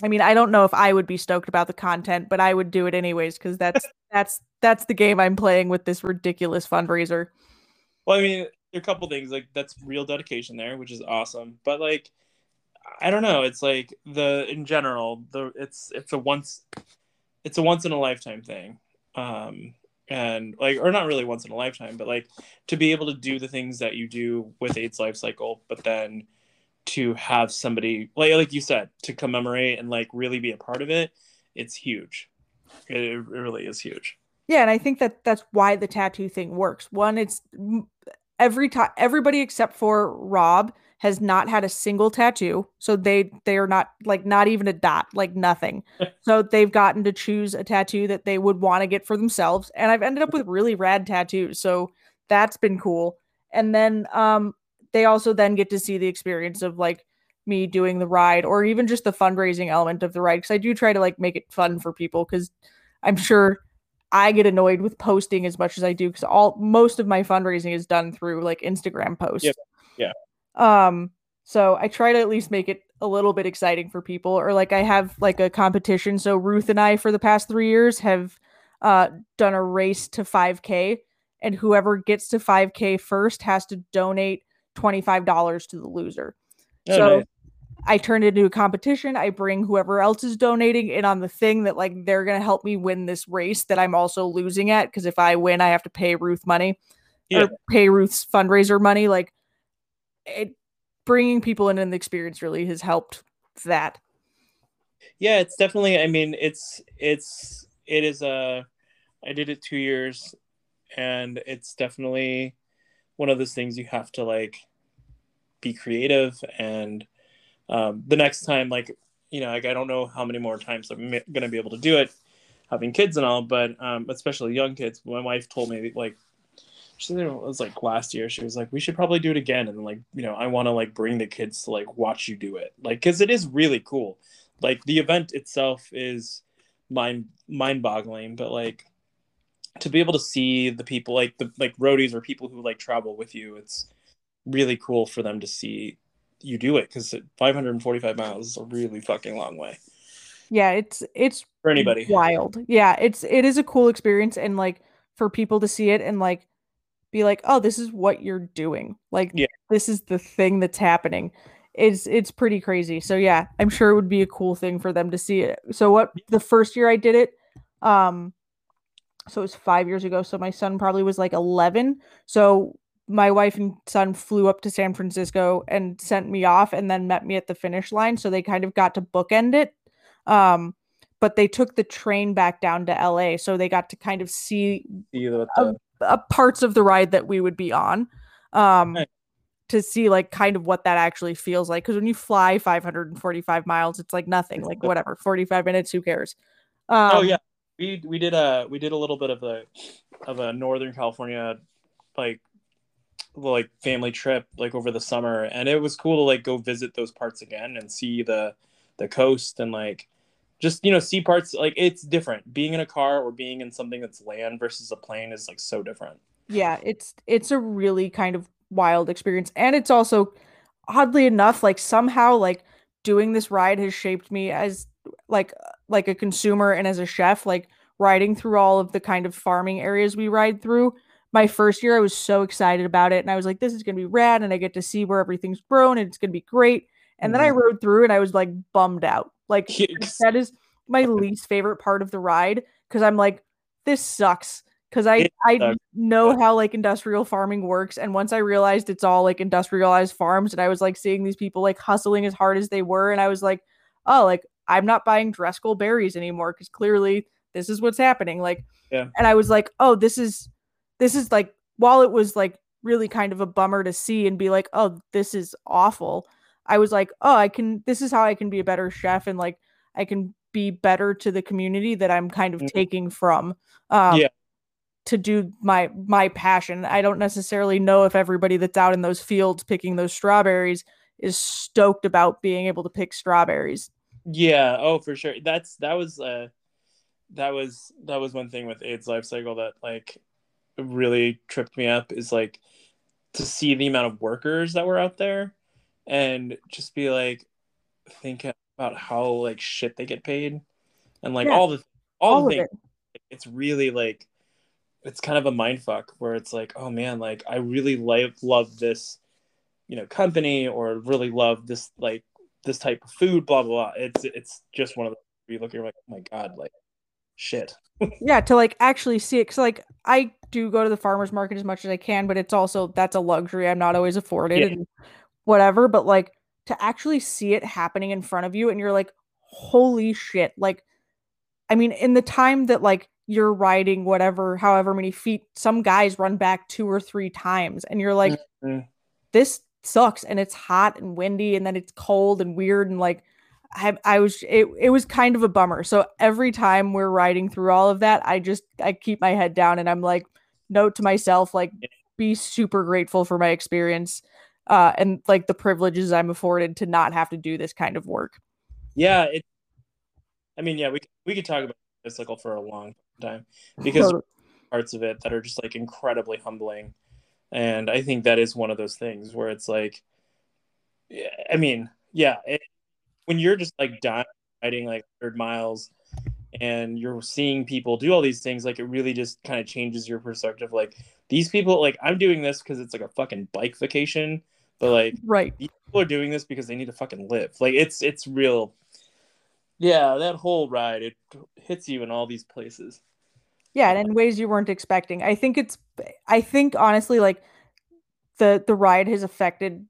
I mean, I don't know if I would be stoked about the content, but I would do it anyways because that's [laughs] that's that's the game I'm playing with this ridiculous fundraiser. Well, I mean, there are a couple things like that's real dedication there, which is awesome. But like, I don't know. It's like the in general, the it's it's a once, it's a once in a lifetime thing, um, and like or not really once in a lifetime, but like to be able to do the things that you do with AIDS life cycle, but then to have somebody like like you said to commemorate and like really be a part of it, it's huge. It, it really is huge. Yeah, and I think that that's why the tattoo thing works. One, it's every time everybody except for Rob has not had a single tattoo, so they they are not like not even a dot, like nothing. [laughs] so they've gotten to choose a tattoo that they would want to get for themselves, and I've ended up with really rad tattoos, so that's been cool. And then um they also then get to see the experience of like me doing the ride or even just the fundraising element of the ride because I do try to like make it fun for people because I'm sure I get annoyed with posting as much as I do because all most of my fundraising is done through like Instagram posts. yeah. Um, so I try to at least make it a little bit exciting for people, or like I have like a competition. So Ruth and I, for the past three years, have uh done a race to 5K, and whoever gets to 5K first has to donate $25 to the loser. Oh, so nice. I turn it into a competition. I bring whoever else is donating in on the thing that like they're gonna help me win this race that I'm also losing at because if I win, I have to pay Ruth money Yeah. or pay Ruth's fundraiser money. Like it, bringing people in and the experience really has helped that. yeah it's definitely i mean it's it's it is a i did it two years and it's definitely one of those things you have to like be creative and um, the next time like you know like i don't know how many more times i'm going to be able to do it having kids and all but um, especially young kids my wife told me like she it was like last year. She was like we should probably do it again. And like you know i want to like bring the kids to like watch you do it. Like because it is really cool. Like the event itself is mind mind boggling but like to be able to see the people like the like roadies or people who like travel with you it's really cool for them to see you do it because 545 miles is a really fucking long way. Yeah, it's it's for anybody. wild. Yeah, it's it is a cool experience and like for people to see it and like be like, "Oh, this is what you're doing." Like Yeah. this is the thing that's happening. It's it's pretty crazy. So yeah, I'm sure it would be a cool thing for them to see it. So what the first year I did it um so it was 5 years ago, so my son probably was like 11. So my wife and son flew up to San Francisco and sent me off and then met me at the finish line, so they kind of got to bookend it. Um but they took the train back down to LA, so they got to kind of see see the, uh, parts of the ride that we would be on um to see like kind of what that actually feels like. Because when you fly 545 miles it's like nothing like whatever 45 minutes who cares? Um, oh yeah. We we did a we did a little bit of a of a northern california like like family trip like over the summer. And it was cool to like go visit those parts again and see the the coast and like just you know see parts like it's different. Being in a car or being in something that's land versus a plane is like so different. Yeah it's it's a really kind of wild experience. And it's also oddly enough like somehow like doing this ride has shaped me as like like a consumer and as a chef like riding through all of the kind of farming areas we ride through. My first year i was so excited about it and i was like this is going to be rad and i get to see where everything's grown and it's going to be great. And then i mm-hmm. rode through and i was like bummed out like that is my least favorite part of the ride because i'm like this sucks. Because i i know how like industrial farming works and once i realized it's all like industrialized farms and i was like seeing these people like hustling as hard as they were and i was like oh like i'm not buying Driscoll berries anymore because clearly this is what's happening. Like Yeah. and i was like oh this is this is like while it was like really kind of a bummer to see and be like oh this is awful i was like oh i can this is how i can be a better chef and like i can be better to the community that i'm kind of Mhm. taking from um Yeah. to do my my passion i don't necessarily know if everybody that's out in those fields picking those strawberries is stoked about being able to pick strawberries Yeah, oh for sure. That's that was uh that was that was one thing with AIDS life cycle that like really tripped me up is like to see the amount of workers that were out there and just be like thinking about how like shit they get paid and like Yeah. all the all, all the things it it's really like it's kind of a mind fuck where it's like oh man like i really love love this you know company or really love this like this type of food blah blah blah it's it's just one of the you look at like oh my god like shit [laughs] yeah to like actually see it because like i do go to the farmers market as much as i can but it's also that's a luxury i'm not always afforded Yeah. and whatever but like to actually see it happening in front of you and you're like holy shit like i mean in the time that like you're riding whatever however many feet some guys run back two or three times and you're like Mhm. this sucks and it's hot and windy and then it's cold and weird and like I, I was it, it was kind of a bummer. So every time we're riding through all of that i just i keep my head down and i'm like note to myself like be super grateful for my experience uh and like the privileges i'm afforded to not have to do this kind of work. Yeah it i mean yeah we we could talk about this cycle for a long time because parts of it that are just like incredibly humbling. And i think that is one of those things where it's like i mean yeah it, when you're just like dying riding like 100 miles and you're seeing people do all these things like it really just kind of changes your perspective. Like these people like i'm doing this because it's like a fucking bike vacation but like [laughs] right people are doing this because they need to fucking live. Like it's it's real. Yeah, that whole ride it hits you in all these places. Yeah, and in ways you weren't expecting. I think it's I think honestly like the the ride has affected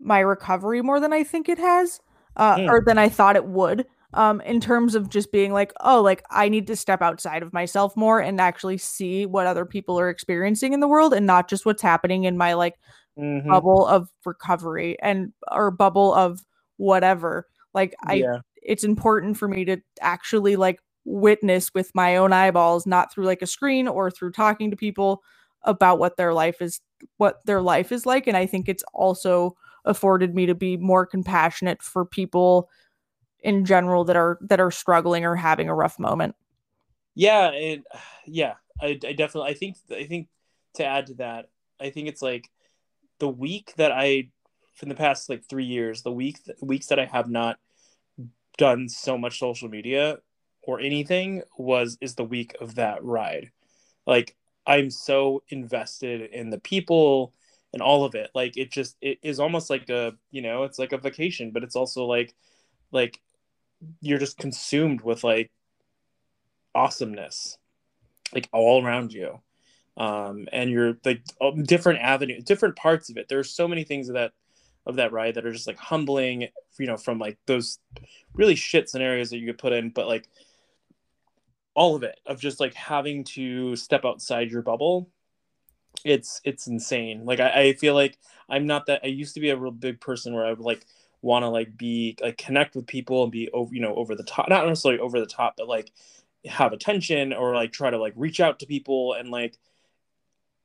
my recovery more than I think it has. Uh, Mm. or than I thought it would. Um, in terms of just being like, oh, like I need to step outside of myself more and actually see what other people are experiencing in the world and not just what's happening in my like Mhm. bubble of recovery and or bubble of whatever. Like I yeah. it's important for me to actually like witness with my own eyeballs not through like a screen or through talking to people about what their life is what their life is like and i think it's also afforded me to be more compassionate for people in general that are that are struggling or having a rough moment yeah it, [sighs] yeah I, I definitely i think i think to add to that i think it's like the week that i from the past like three years the week weeks that i have not done so much social media or anything was is the week of that ride. Like i'm so invested in the people and all of it. Like it just it is almost like a you know it's like a vacation but it's also like like you're just consumed with like awesomeness like all around you um and you're like um, different avenues different parts of it. There's so many things of that of that ride that are just like humbling you know from like those really shit scenarios that you could put in but like all of it of just like having to step outside your bubble it's it's insane. Like I, I feel like i'm not that i used to be a real big person where i would like want to like be like connect with people and be over you know over the top not necessarily over the top but like have attention or like try to like reach out to people and like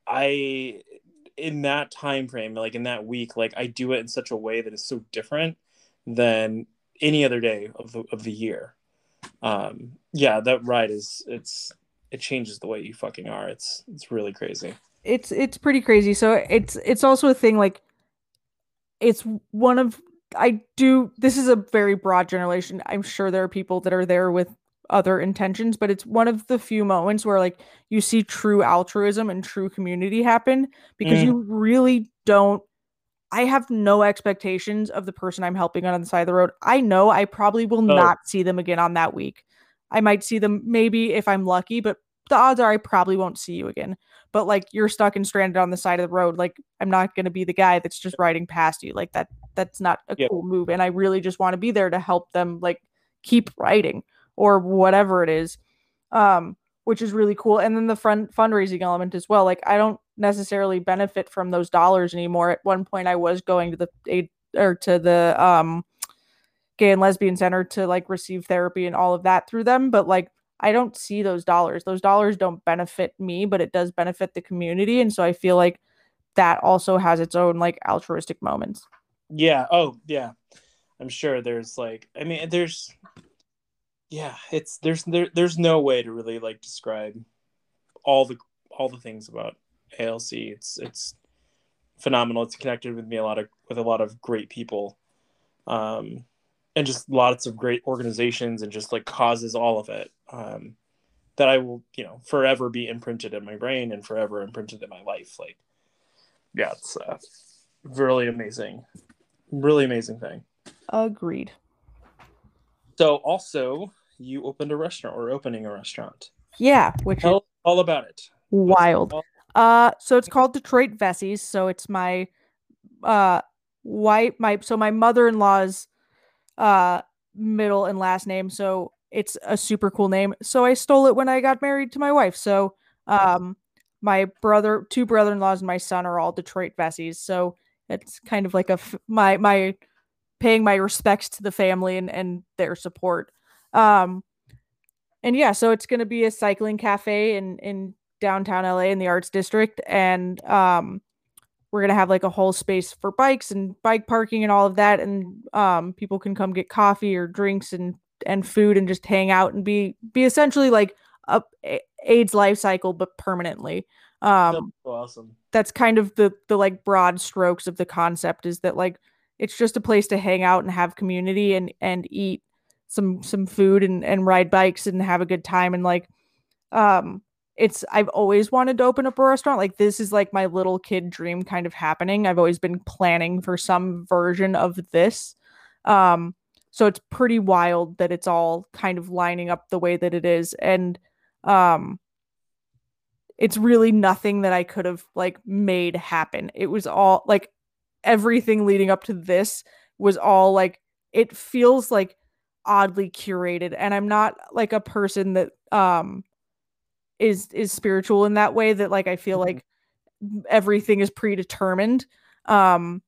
i in that time frame like in that week like i do it in such a way that is so different than any other day of the of the year. Um yeah that ride is it's it changes the way you fucking are. It's it's really crazy. It's it's pretty crazy. So it's it's also a thing like it's one of i do this is a very broad generation. I'm sure there are people that are there with other intentions but it's one of the few moments where like you see true altruism and true community happen because Mm. you really don't i have no expectations of the person i'm helping on the side of the road i know i probably will Oh. not see them again on that week i might see them maybe if i'm lucky but the odds are i probably won't see you again but like you're stuck and stranded on the side of the road like i'm not going to be the guy that's just riding past you like that that's not a Yep. cool move and i really just want to be there to help them like keep riding or whatever it is um which is really cool and then the fun fundraising element as well like i don't necessarily benefit from those dollars anymore at one point i was going to the aid or to the um gay and lesbian center to like receive therapy and all of that through them but like I don't see those dollars. Those dollars don't benefit me, but it does benefit the community. And so I feel like that also has its own like altruistic moments. yeah oh yeah i'm sure there's like i mean there's yeah it's there's there, there's no way to really like describe all the all the things about alc it's it's phenomenal. It's connected with me a lot of with a lot of great people. Um and just lots of great organizations and just like causes all of it um that i will you know forever be imprinted in my brain and forever imprinted in my life. Like yeah it's uh, really amazing. Really amazing thing. Agreed. so also you opened a restaurant or opening a restaurant Yeah, which is tell all about it wild. Uh so it's called Detroit Vesey's. So it's my uh white my so my mother-in-law's uh middle and last name. So it's a super cool name. So I stole it when I got married to my wife. So um my brother two brother-in-laws and my son are all Detroit Veseys. So it's kind of like a f- my my paying my respects to the family and and their support. Um and yeah, so it's going to be a cycling cafe in in downtown LA in the Arts District and um we're going to have like a whole space for bikes and bike parking and all of that and um people can come get coffee or drinks and and food and just hang out and be be essentially like a AIDS life cycle but permanently. Um That's awesome that's kind of the the like broad strokes of the concept is that like it's just a place to hang out and have community and and eat some some food and and ride bikes and have a good time and like um it's I've always wanted to open up a restaurant. Like this is like my little kid dream kind of happening. I've always been planning for some version of this. Um so it's pretty wild that it's all kind of lining up the way that it is and um it's really nothing that I could have like made happen. It was all like everything leading up to this was all like it feels like oddly curated and I'm not like a person that um is is spiritual in that way that like I feel Mhm. like everything is predetermined. Um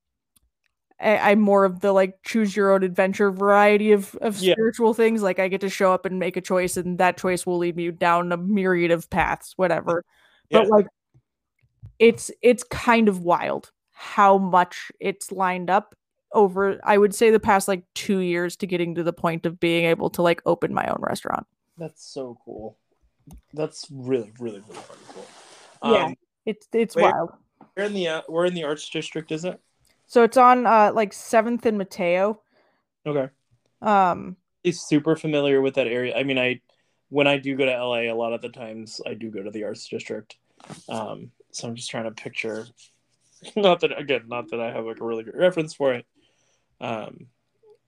I, I'm more of the like choose your own adventure variety of of Yeah. spiritual things. Like I get to show up and make a choice, and that choice will lead me down a myriad of paths, whatever. Yeah. But like, it's it's kind of wild how much it's lined up over. I would say the past like two years to getting to the point of being able to like open my own restaurant. That's so cool. That's really, really, really cool. Yeah. Um, It's it's Where- wild. we're in the uh, we're in the arts district, is it? So it's on uh like Seventh and Mateo. Okay. Um, He's super familiar with that area. I mean, I when I do go to LA, a lot of the times I do go to the arts district. Um, so I'm just trying to picture. [laughs] Not that again, not that I have like a really good reference for it. Um,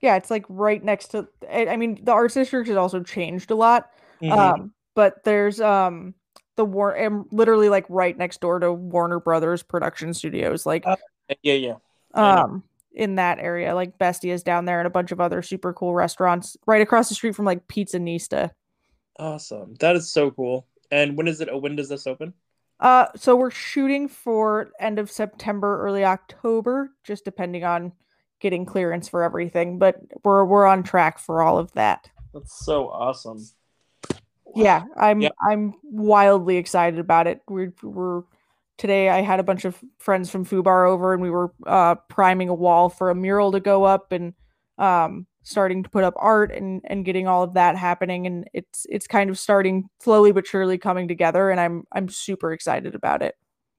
yeah, it's like right next to. I I mean, the arts district has also changed a lot. mhm. Um, but there's um the war am literally like right next door to Warner Brothers production studios, like Uh, yeah, yeah. Um in that area. Like Bestia is down there and a bunch of other super cool restaurants right across the street from like Pizzanista. Awesome. That is so cool. And when is it? When does this open? Uh so we're shooting for end of September, early October, just depending on getting clearance for everything, but we're we're on track for all of that. That's so awesome. Yeah, I'm Yep. I'm wildly excited about it. We're we're today I had a bunch of friends from Fubar over and we were uh priming a wall for a mural to go up and um starting to put up art and and getting all of that happening and it's it's kind of starting slowly but surely coming together and I'm I'm super excited about it.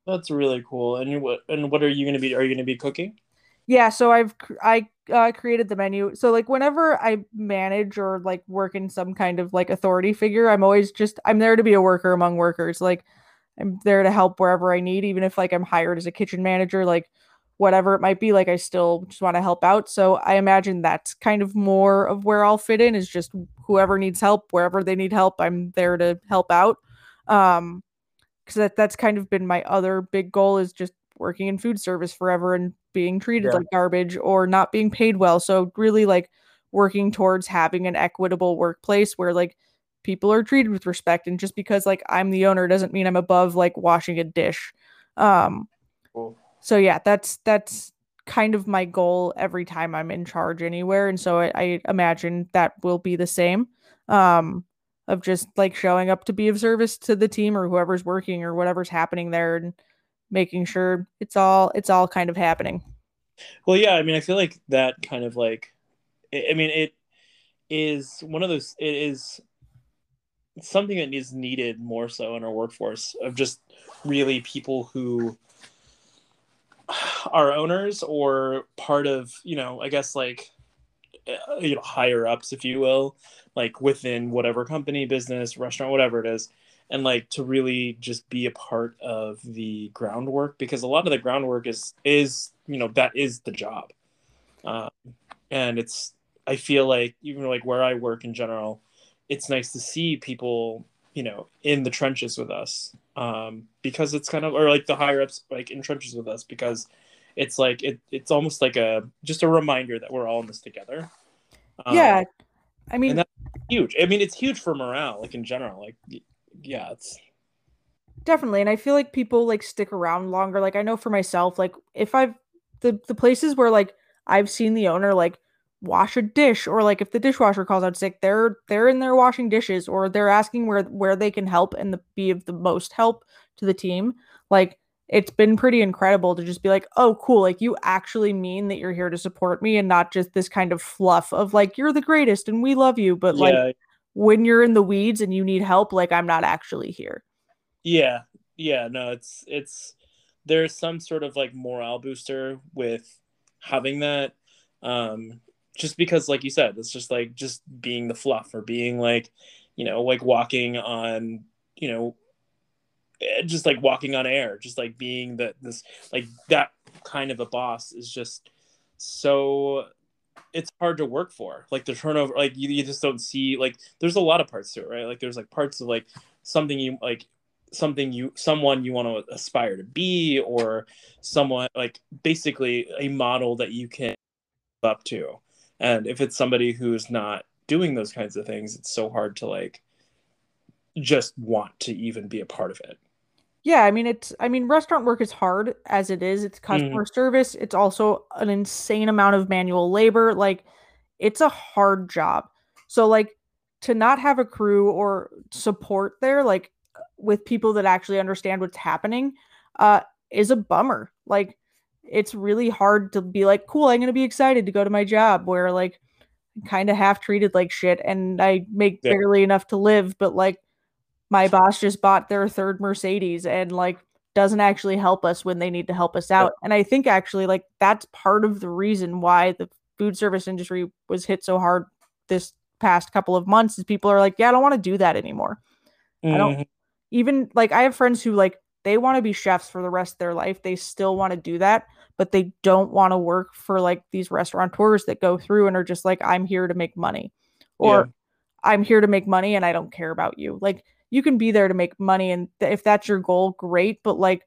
That's really cool. And you- what and what are you gonna be? Are you gonna be cooking? Yeah, so I've I uh, created the menu. So like whenever I manage or like work in some kind of like authority figure, I'm always just I'm there to be a worker among workers. Like I'm there to help wherever I need, even if like I'm hired as a kitchen manager, like whatever it might be. Like I still just want to help out. So I imagine that's kind of more of where I'll fit in is just whoever needs help, wherever they need help, I'm there to help out. Um, because that that's kind of been my other big goal is just working in food service forever and being treated Yeah. like garbage or not being paid well. So really like working towards having an equitable workplace where like people are treated with respect and just because like I'm the owner doesn't mean I'm above like washing a dish. Um Cool. so yeah, that's that's kind of my goal every time I'm in charge anywhere and so I, I imagine that will be the same. Um of just like showing up to be of service to the team or whoever's working or whatever's happening there and making sure it's all it's all kind of happening. Well, yeah. I mean, I feel like that kind of like, I mean, it is one of those. It is something that is needed more so in our workforce of just really people who are owners or part of you know i guess like uh, you know higher ups if you will like within whatever company business restaurant whatever it is and like to really just be a part of the groundwork because a lot of the groundwork is is you know that is the job. Um, and it's i feel like even like where i work in general it's nice to see people you know in the trenches with us um, because it's kind of or like the higher ups like in trenches with us because it's like it, it's almost like a just a reminder that we're all in this together. Um, yeah. I mean and that- huge. I mean it's huge for morale like in general like yeah it's definitely and I feel like people like stick around longer. Like I know for myself like if I've the the places where like I've seen the owner like wash a dish or like if the dishwasher calls out sick they're they're in there washing dishes or they're asking where where they can help and the, be of the most help to the team like it's been pretty incredible to just be like oh cool like you actually mean that you're here to support me and not just this kind of fluff of like you're the greatest and we love you but like yeah when you're in the weeds and you need help like i'm not actually here. Yeah. Yeah no it's it's there's some sort of like morale booster with having that um just because like you said it's just like just being the fluff or being like you know like walking on you know eh, just like walking on air, just like being that this like that kind of a boss is just so it's hard to work for. Like the turnover, like you, you just don't see like there's a lot of parts to it, right? Like there's like parts of like something you like something you someone you want to aspire to be or someone like basically a model that you can up to and if it's somebody who's not doing those kinds of things it's so hard to like just want to even be a part of it yeah i mean it's i mean restaurant work is hard as it is it's customer mm. service it's also an insane amount of manual labor like it's a hard job so like to not have a crew or support there like with people that actually understand what's happening uh is a bummer like it's really hard to be like cool i'm going to be excited to go to my job where like kind of half treated like shit and i make yeah. barely enough to live but like my boss just bought their third mercedes and like doesn't actually help us when they need to help us out and i think actually like that's part of the reason why the food service industry was hit so hard this past couple of months is people are like yeah i don't want to do that anymore mm-hmm. i don't mm-hmm even like I have friends who like they want to be chefs for the rest of their life. They still want to do that, but they don't want to work for like these restaurateurs that go through and are just like, I'm here to make money. Or yeah. I'm here to make money and I don't care about you. Like you can be there to make money and th- if that's your goal, great. But like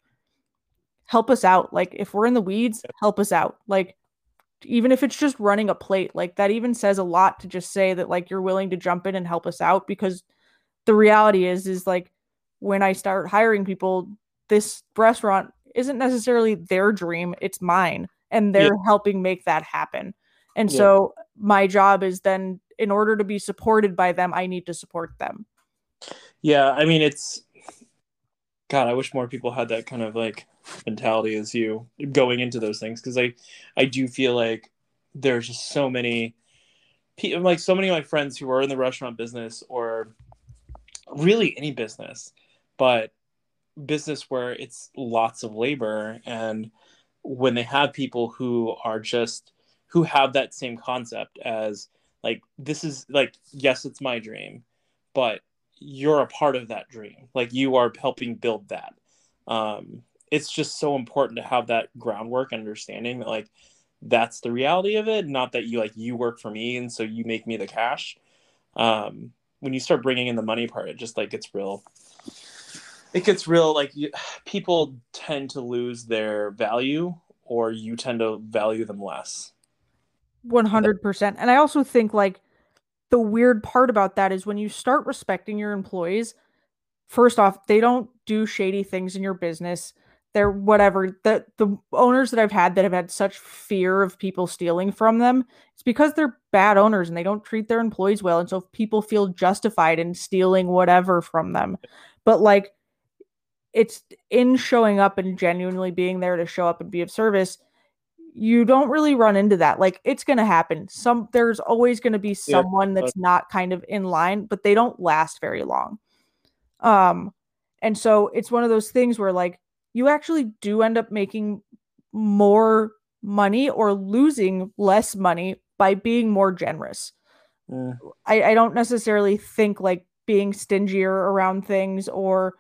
help us out. Like if we're in the weeds, help us out. Like even if it's just running a plate, like that even says a lot to just say that like you're willing to jump in and help us out because the reality is is like when I start hiring people, this restaurant isn't necessarily their dream, it's mine. And they're yeah. helping make that happen. And yeah. so my job is then, in order to be supported by them, I need to support them. Yeah. I mean, it's, God, I wish more people had that kind of like mentality as you going into those things. Cause I, I do feel like there's just so many people, like so many of my friends who are in the restaurant business or really any business but business where it's lots of labor and when they have people who are just who have that same concept as like this is like yes it's my dream but you're a part of that dream. Like you are helping build that. Um it's just so important to have that groundwork understanding that like that's the reality of it. Not that you like you work for me and so you make me the cash. Um when you start bringing in the money part it just like gets real it gets real like you, [sighs] people tend to lose their value or you tend to value them less. 100% and i also think like the weird part about that is when you start respecting your employees first off they don't do shady things in your business. They're whatever. The the owners that i've had that have had such fear of people stealing from them it's because they're bad owners and they don't treat their employees well. And so people feel justified in stealing whatever from them but like it's in showing up and genuinely being there to show up and be of service you don't really run into that like it's going to happen some there's always going to be someone yeah. that's not kind of in line but they don't last very long um and so it's one of those things where like you actually do end up making more money or losing less money by being more generous mm. I, I don't necessarily think like being stingier around things or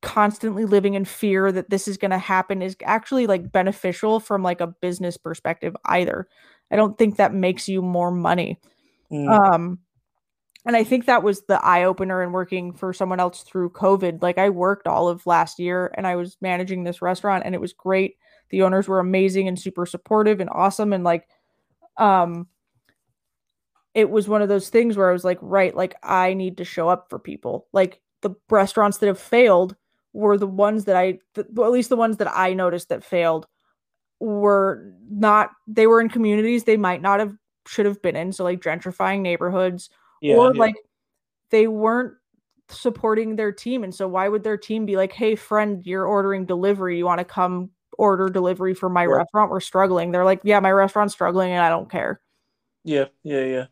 constantly living in fear that this is going to happen is actually like beneficial from like a business perspective either. I don't think that makes you more money. Mm. Um and I think that was the eye opener in working for someone else through COVID. Like I worked all of last year and I was managing this restaurant and it was great. The owners were amazing and super supportive and awesome and like um it was one of those things where I was like, right, like I need to show up for people. Like the restaurants that have failed were the ones that I, well, at least the ones that I noticed that failed, were not. They were in communities they might not have should have been in. So like gentrifying neighborhoods, yeah, or yeah. like they weren't supporting their team. And so why would their team be like, "Hey, friend, you're ordering delivery. You want to come order delivery for my yeah. restaurant? We're struggling." They're like, "Yeah, my restaurant's struggling, and I don't care." Yeah, yeah, yeah.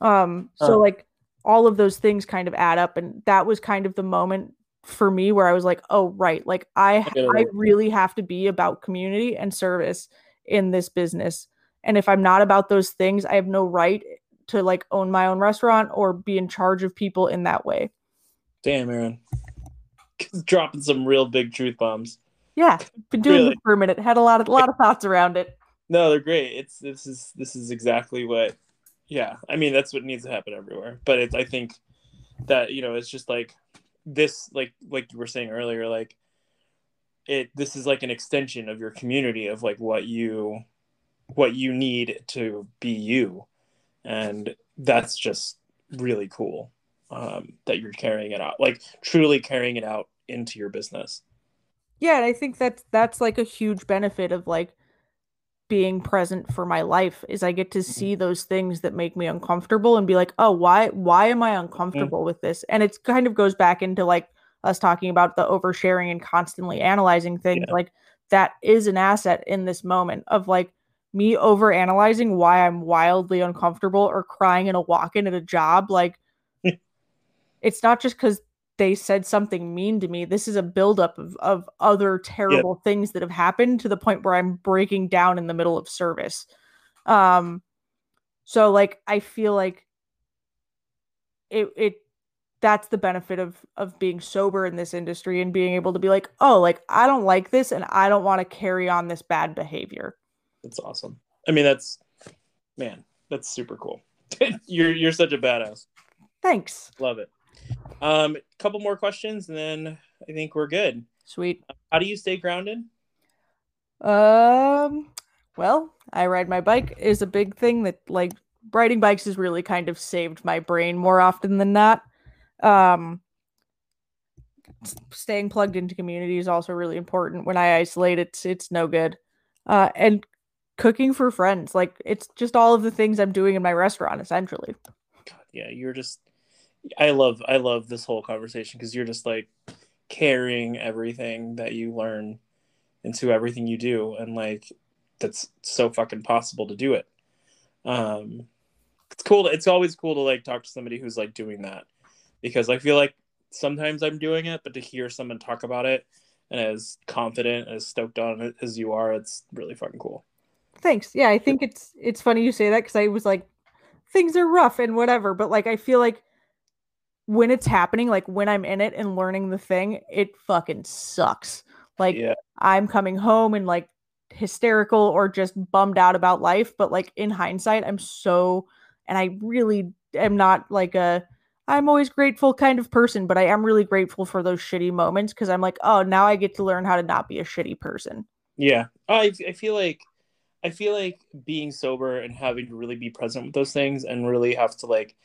Um. So like all of those things kind of add up, and that was kind of the moment for me where I was like, oh right, like I I really have to be about community and service in this business. And if I'm not about those things, I have no right to like own my own restaurant or be in charge of people in that way. Damn, Erin. [laughs] dropping some real big truth bombs. Yeah, been doing Really? this for a minute. Had a lot of a lot of thoughts around it. No, they're great. It's this is this is exactly what. Yeah, I mean that's what needs to happen everywhere. But it's I think that you know it's just like this like like you were saying earlier like it this is like an extension of your community of like what you what you need to be you. And that's just really cool um that you're carrying it out like truly carrying it out into your business. Yeah, and I think that's that's like a huge benefit of like being present for my life is I get to mm-hmm. see those things that make me uncomfortable and be like, "Oh, why why am I mm. uncomfortable with this?" And it kind of goes back into like us talking about the oversharing and constantly analyzing things Yeah. like that is an asset in this moment of like me over analyzing why I'm wildly uncomfortable or crying in a walk-in at a job like [laughs] it's not just because they said something mean to me. This is a buildup of, of other terrible things that have happened to the point where I'm breaking down in the middle of service. Um, so like I feel like it it that's the benefit of of being sober in this industry and being able to be like, oh, like I don't like this and I don't want to carry on this bad behavior. That's awesome. I mean, that's man, that's super cool. [laughs] you're you're such a badass. Thanks. Love it. Um, a couple more questions, and then I think we're good. Sweet. How do you stay grounded? Um, well, I ride my bike is a big thing that like riding bikes has really kind of saved my brain more often than not. Um, staying plugged into community is also really important. When I isolate, it's it's no good. Uh, and cooking for friends, like it's just all of the things I'm doing in my restaurant essentially. God, yeah, you're just. I love I love this whole conversation because you're just like carrying everything that you learn into everything you do, and like that's so fucking possible to do it. Um, it's cool. To, it's always cool to like talk to somebody who's like doing that because I feel like sometimes I'm doing it, but to hear someone talk about it and as confident as stoked on it as you are, it's really fucking cool. Thanks. Yeah, I think it's it's funny you say that because I was like, things are rough and whatever, but like I feel like when it's happening, like when I'm in it and learning the thing, it fucking sucks. Like Yeah. I'm coming home and like hysterical or just bummed out about life, but like in hindsight, I'm so and I really am not like a I'm always grateful kind of person, but I am really grateful for those shitty moments because I'm like, oh, now I get to learn how to not be a shitty person. Yeah, I I feel like I feel like being sober and having to really be present with those things and really have to like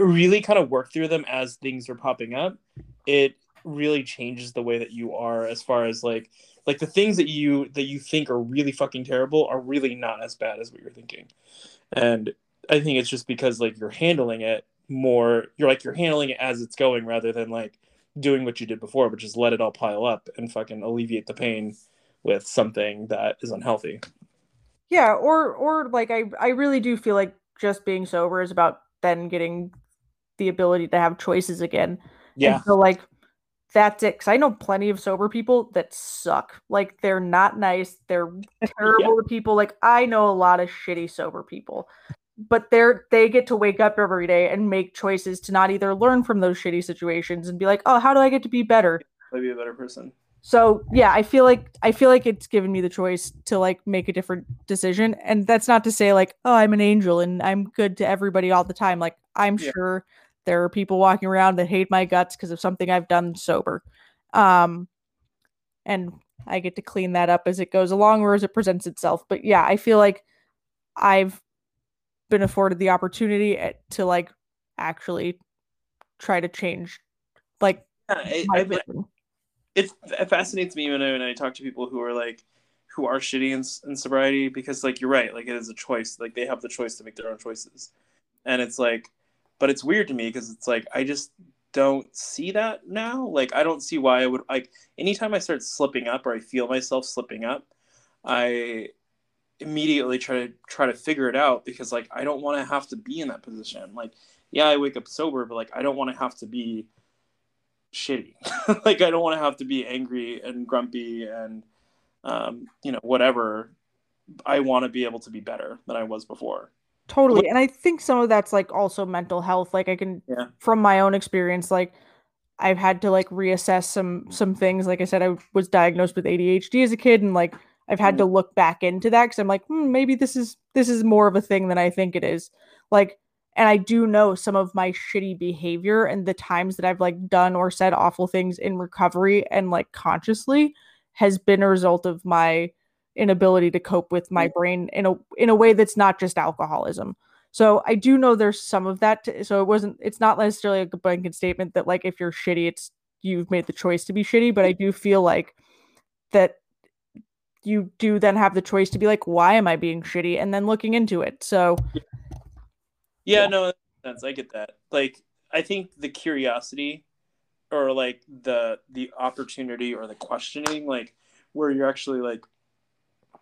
really kind of work through them as things are popping up. It really changes the way that you are as far as like like the things that you that you think are really fucking terrible are really not as bad as what you're thinking. And I think it's just because like you're handling it more you're like you're handling it as it's going rather than like doing what you did before, which is let it all pile up and fucking alleviate the pain with something that is unhealthy. Yeah, or or like I I really do feel like just being sober is about then getting the ability to have choices again. Yeah. And so like that's it. Cause I know plenty of sober people that suck. Like they're not nice. They're [laughs] terrible to people. Like I know a lot of shitty sober people. But they're they get to wake up every day and make choices to not either learn from those shitty situations and be like, oh, how do I get to be better? Maybe a better person. So yeah, I feel like I feel like it's given me the choice to like make a different decision. And that's not to say like, oh, I'm an angel and I'm good to everybody all the time. Like I'm Yeah. sure there are people walking around that hate my guts because of something I've done sober. Um and I get to clean that up as it goes along or as it presents itself. But yeah, I feel like I've been afforded the opportunity to like actually try to change like Yeah, I, my I, vision. it, it fascinates me when I, when I talk to people who are like who are shitty in, in sobriety because like you're right like it is a choice like they have the choice to make their own choices and it's like but it's weird to me because it's like i just don't see that now. Like i don't see why i would like anytime i start slipping up or i feel myself slipping up i immediately try to try to figure it out because like i don't want to have to be in that position. Like yeah i wake up sober but like i don't want to have to be shitty. [laughs] Like i don't want to have to be angry and grumpy and um, you know whatever. I want to be able to be better than i was before Totally. And I think some of that's like also mental health. Like I can Yeah. from my own experience, like I've had to like reassess some some things. Like I said, I was diagnosed with ADHD as a kid, and like I've had to look back into that because I'm like, hmm, maybe this is this is more of a thing than I think it is. Like, and I do know some of my shitty behavior and the times that I've like done or said awful things in recovery and like consciously has been a result of my inability to cope with my brain in a in a way that's not just alcoholism. So I do know there's some of that. To, so it wasn't. It's not necessarily a blanket statement that like if you're shitty, it's you've made the choice to be shitty. But I do feel like that you do then have the choice to be like, why am I being shitty, and then looking into it. So yeah, yeah. no, sense. I get that. Like I think the curiosity or like the the opportunity or the questioning, like where you're actually like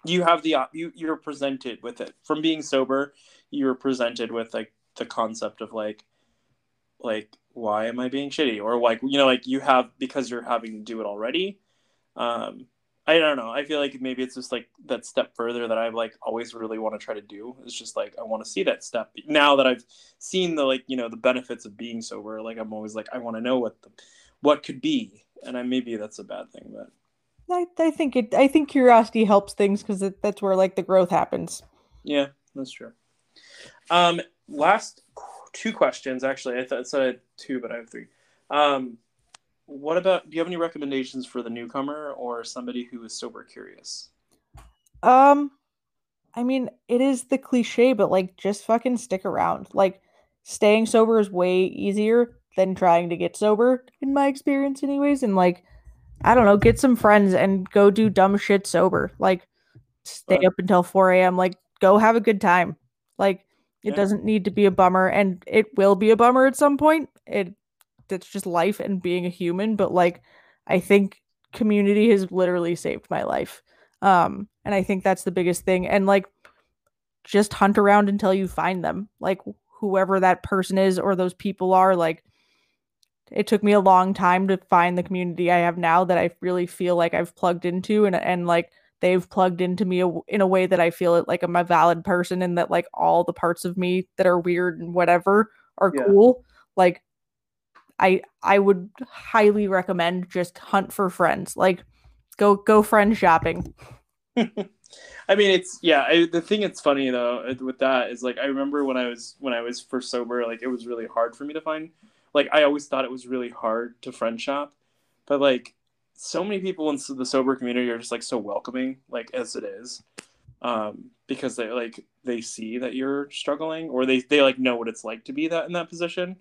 you have the op- you you're presented with it. From being sober you're presented with like the concept of like like why am i being shitty? Or like you know like you have because you're having to do it already um i don't know. I feel like maybe it's just like that step further that i've like always really want to try to do. It's just like i want to see that step. Now that i've seen the like you know the benefits of being sober like i'm always like i want to know what the what could be. And i maybe that's a bad thing but I, I think it I think curiosity helps things because that's where like the growth happens. Yeah, that's true. Um, last two questions actually. I thought I said two, but I have three. Um, what about? Do you have any recommendations for the newcomer or somebody who is sober curious? Um, I mean, it is the cliche, but like, just fucking stick around. Like, staying sober is way easier than trying to get sober, in my experience, anyways. And like, I don't know, get some friends and go do dumb shit sober. Like stay up until 4 a.m. Like go have a good time. Like it yeah. doesn't need to be a bummer and it will be a bummer at some point. It that's just life and being a human. But like I think community has literally saved my life. Um, and I think that's the biggest thing. And like just hunt around until you find them. Like whoever that person is or those people are, like it took me a long time to find the community I have now that I really feel like I've plugged into and and like they've plugged into me in a way that I feel it like I'm a valid person and that like all the parts of me that are weird and whatever are yeah. cool. Like I I would highly recommend just hunt for friends. Like go go friend shopping. [laughs] I mean, it's yeah. I, the thing that's funny though uh, with that is like I remember when I was when I was first sober, like it was really hard for me to find like I always thought it was really hard to friend shop, but like so many people in the sober community are just like so welcoming, like as it is, um, because they like they see that you're struggling or they they like know what it's like to be that in that position,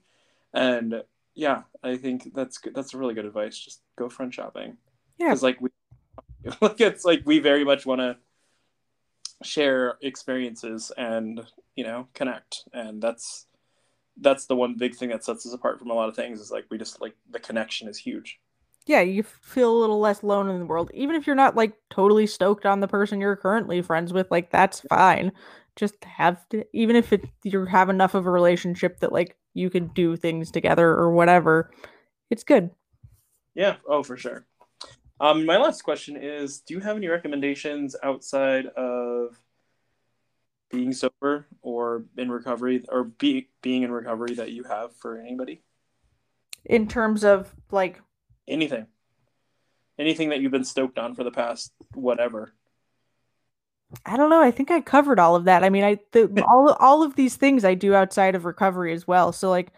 and yeah, I think that's good. That's a really good advice. Just go friend shopping. Yeah, because like we, [laughs] like it's like we very much want to share experiences and you know connect, and that's that's the one big thing that sets us apart from a lot of things is like we just like the connection is huge. Yeah you feel a little less alone in the world. Even if you're not like totally stoked on the person you're currently friends with like that's fine. Just have to even if it you have enough of a relationship that like you can do things together or whatever it's good. Yeah oh for sure. Um my last question is do you have any recommendations outside of being sober or in recovery or be, being in recovery that you have for anybody? In terms of like anything, anything that you've been stoked on for the past whatever. I don't know. I think I covered all of that. I mean, I the, [laughs] all all of these things I do outside of recovery as well. So like,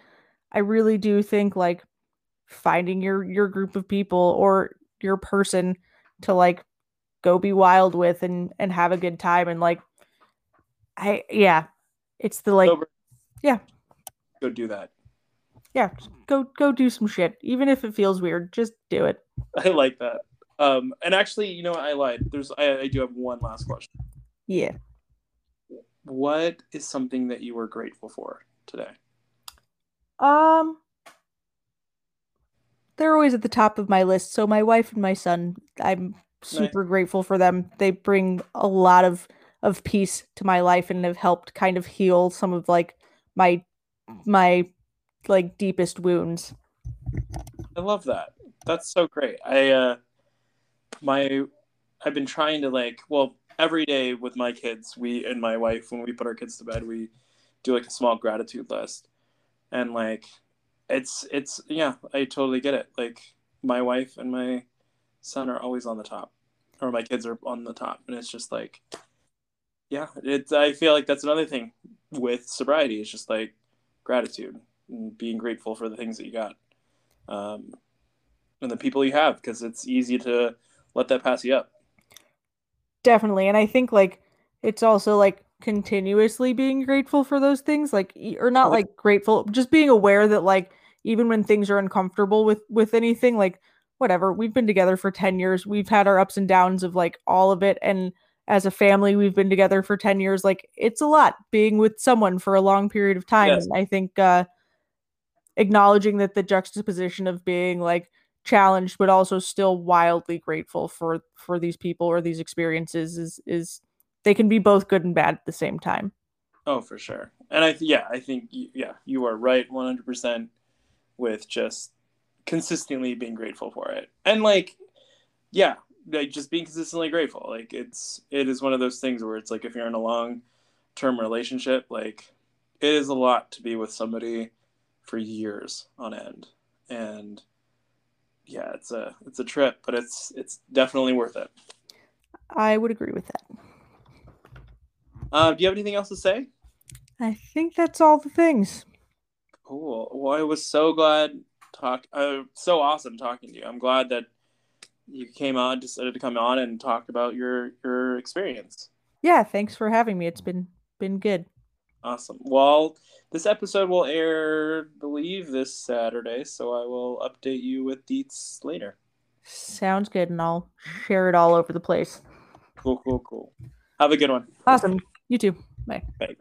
I really do think like finding your your group of people or your person to like go be wild with and and have a good time and like I yeah, it's the like Sober. yeah. Go do that. Yeah, go go do some shit, even if it feels weird. Just do it. [laughs] I like that. Um, and actually, you know, what? I lied. There's I, I do have one last question. Yeah. What is something that you were grateful for today? Um, they're always at the top of my list. So my wife and my son, I'm super nice. grateful for them. They bring a lot of of peace to my life and have helped kind of heal some of like my my like deepest wounds. I love that. That's so great. I uh my I've been trying to like well every day with my kids, we and my wife when we put our kids to bed, we do like a small gratitude list. And like it's it's yeah, I totally get it. Like my wife and my son are always on the top, or my kids are on the top, and it's just like, yeah, it's. I feel like that's another thing with sobriety. It's just like gratitude and being grateful for the things that you got, um, and the people you have, because it's easy to let that pass you up. Definitely, and I think like it's also like continuously being grateful for those things like or not like grateful just being aware that like even when things are uncomfortable with with anything like whatever we've been together for 10 years we've had our ups and downs of like all of it and as a family we've been together for 10 years like it's a lot being with someone for a long period of time yes. and i think uh acknowledging that the juxtaposition of being like challenged but also still wildly grateful for for these people or these experiences is is they can be both good and bad at the same time. Oh, for sure. And I, th- yeah, I think, yeah, you are right 100% with just consistently being grateful for it. And like, yeah, like just being consistently grateful. Like it's, it is one of those things where it's like, if you're in a long term relationship, like it is a lot to be with somebody for years on end. And yeah, it's a, it's a trip, but it's, it's definitely worth it. I would agree with that. Uh, do you have anything else to say? I think that's all the things. Cool. Well, I was so glad talk. Uh, so awesome talking to you. I'm glad that you came on, decided to come on and talk about your your experience. Yeah, thanks for having me. It's been been good. Awesome. Well, this episode will air, believe, this Saturday, so I will update you with deets later. Sounds good, and I'll share it all over the place. Cool, cool, cool. Have a good one. Awesome. You too. Bye. Bye.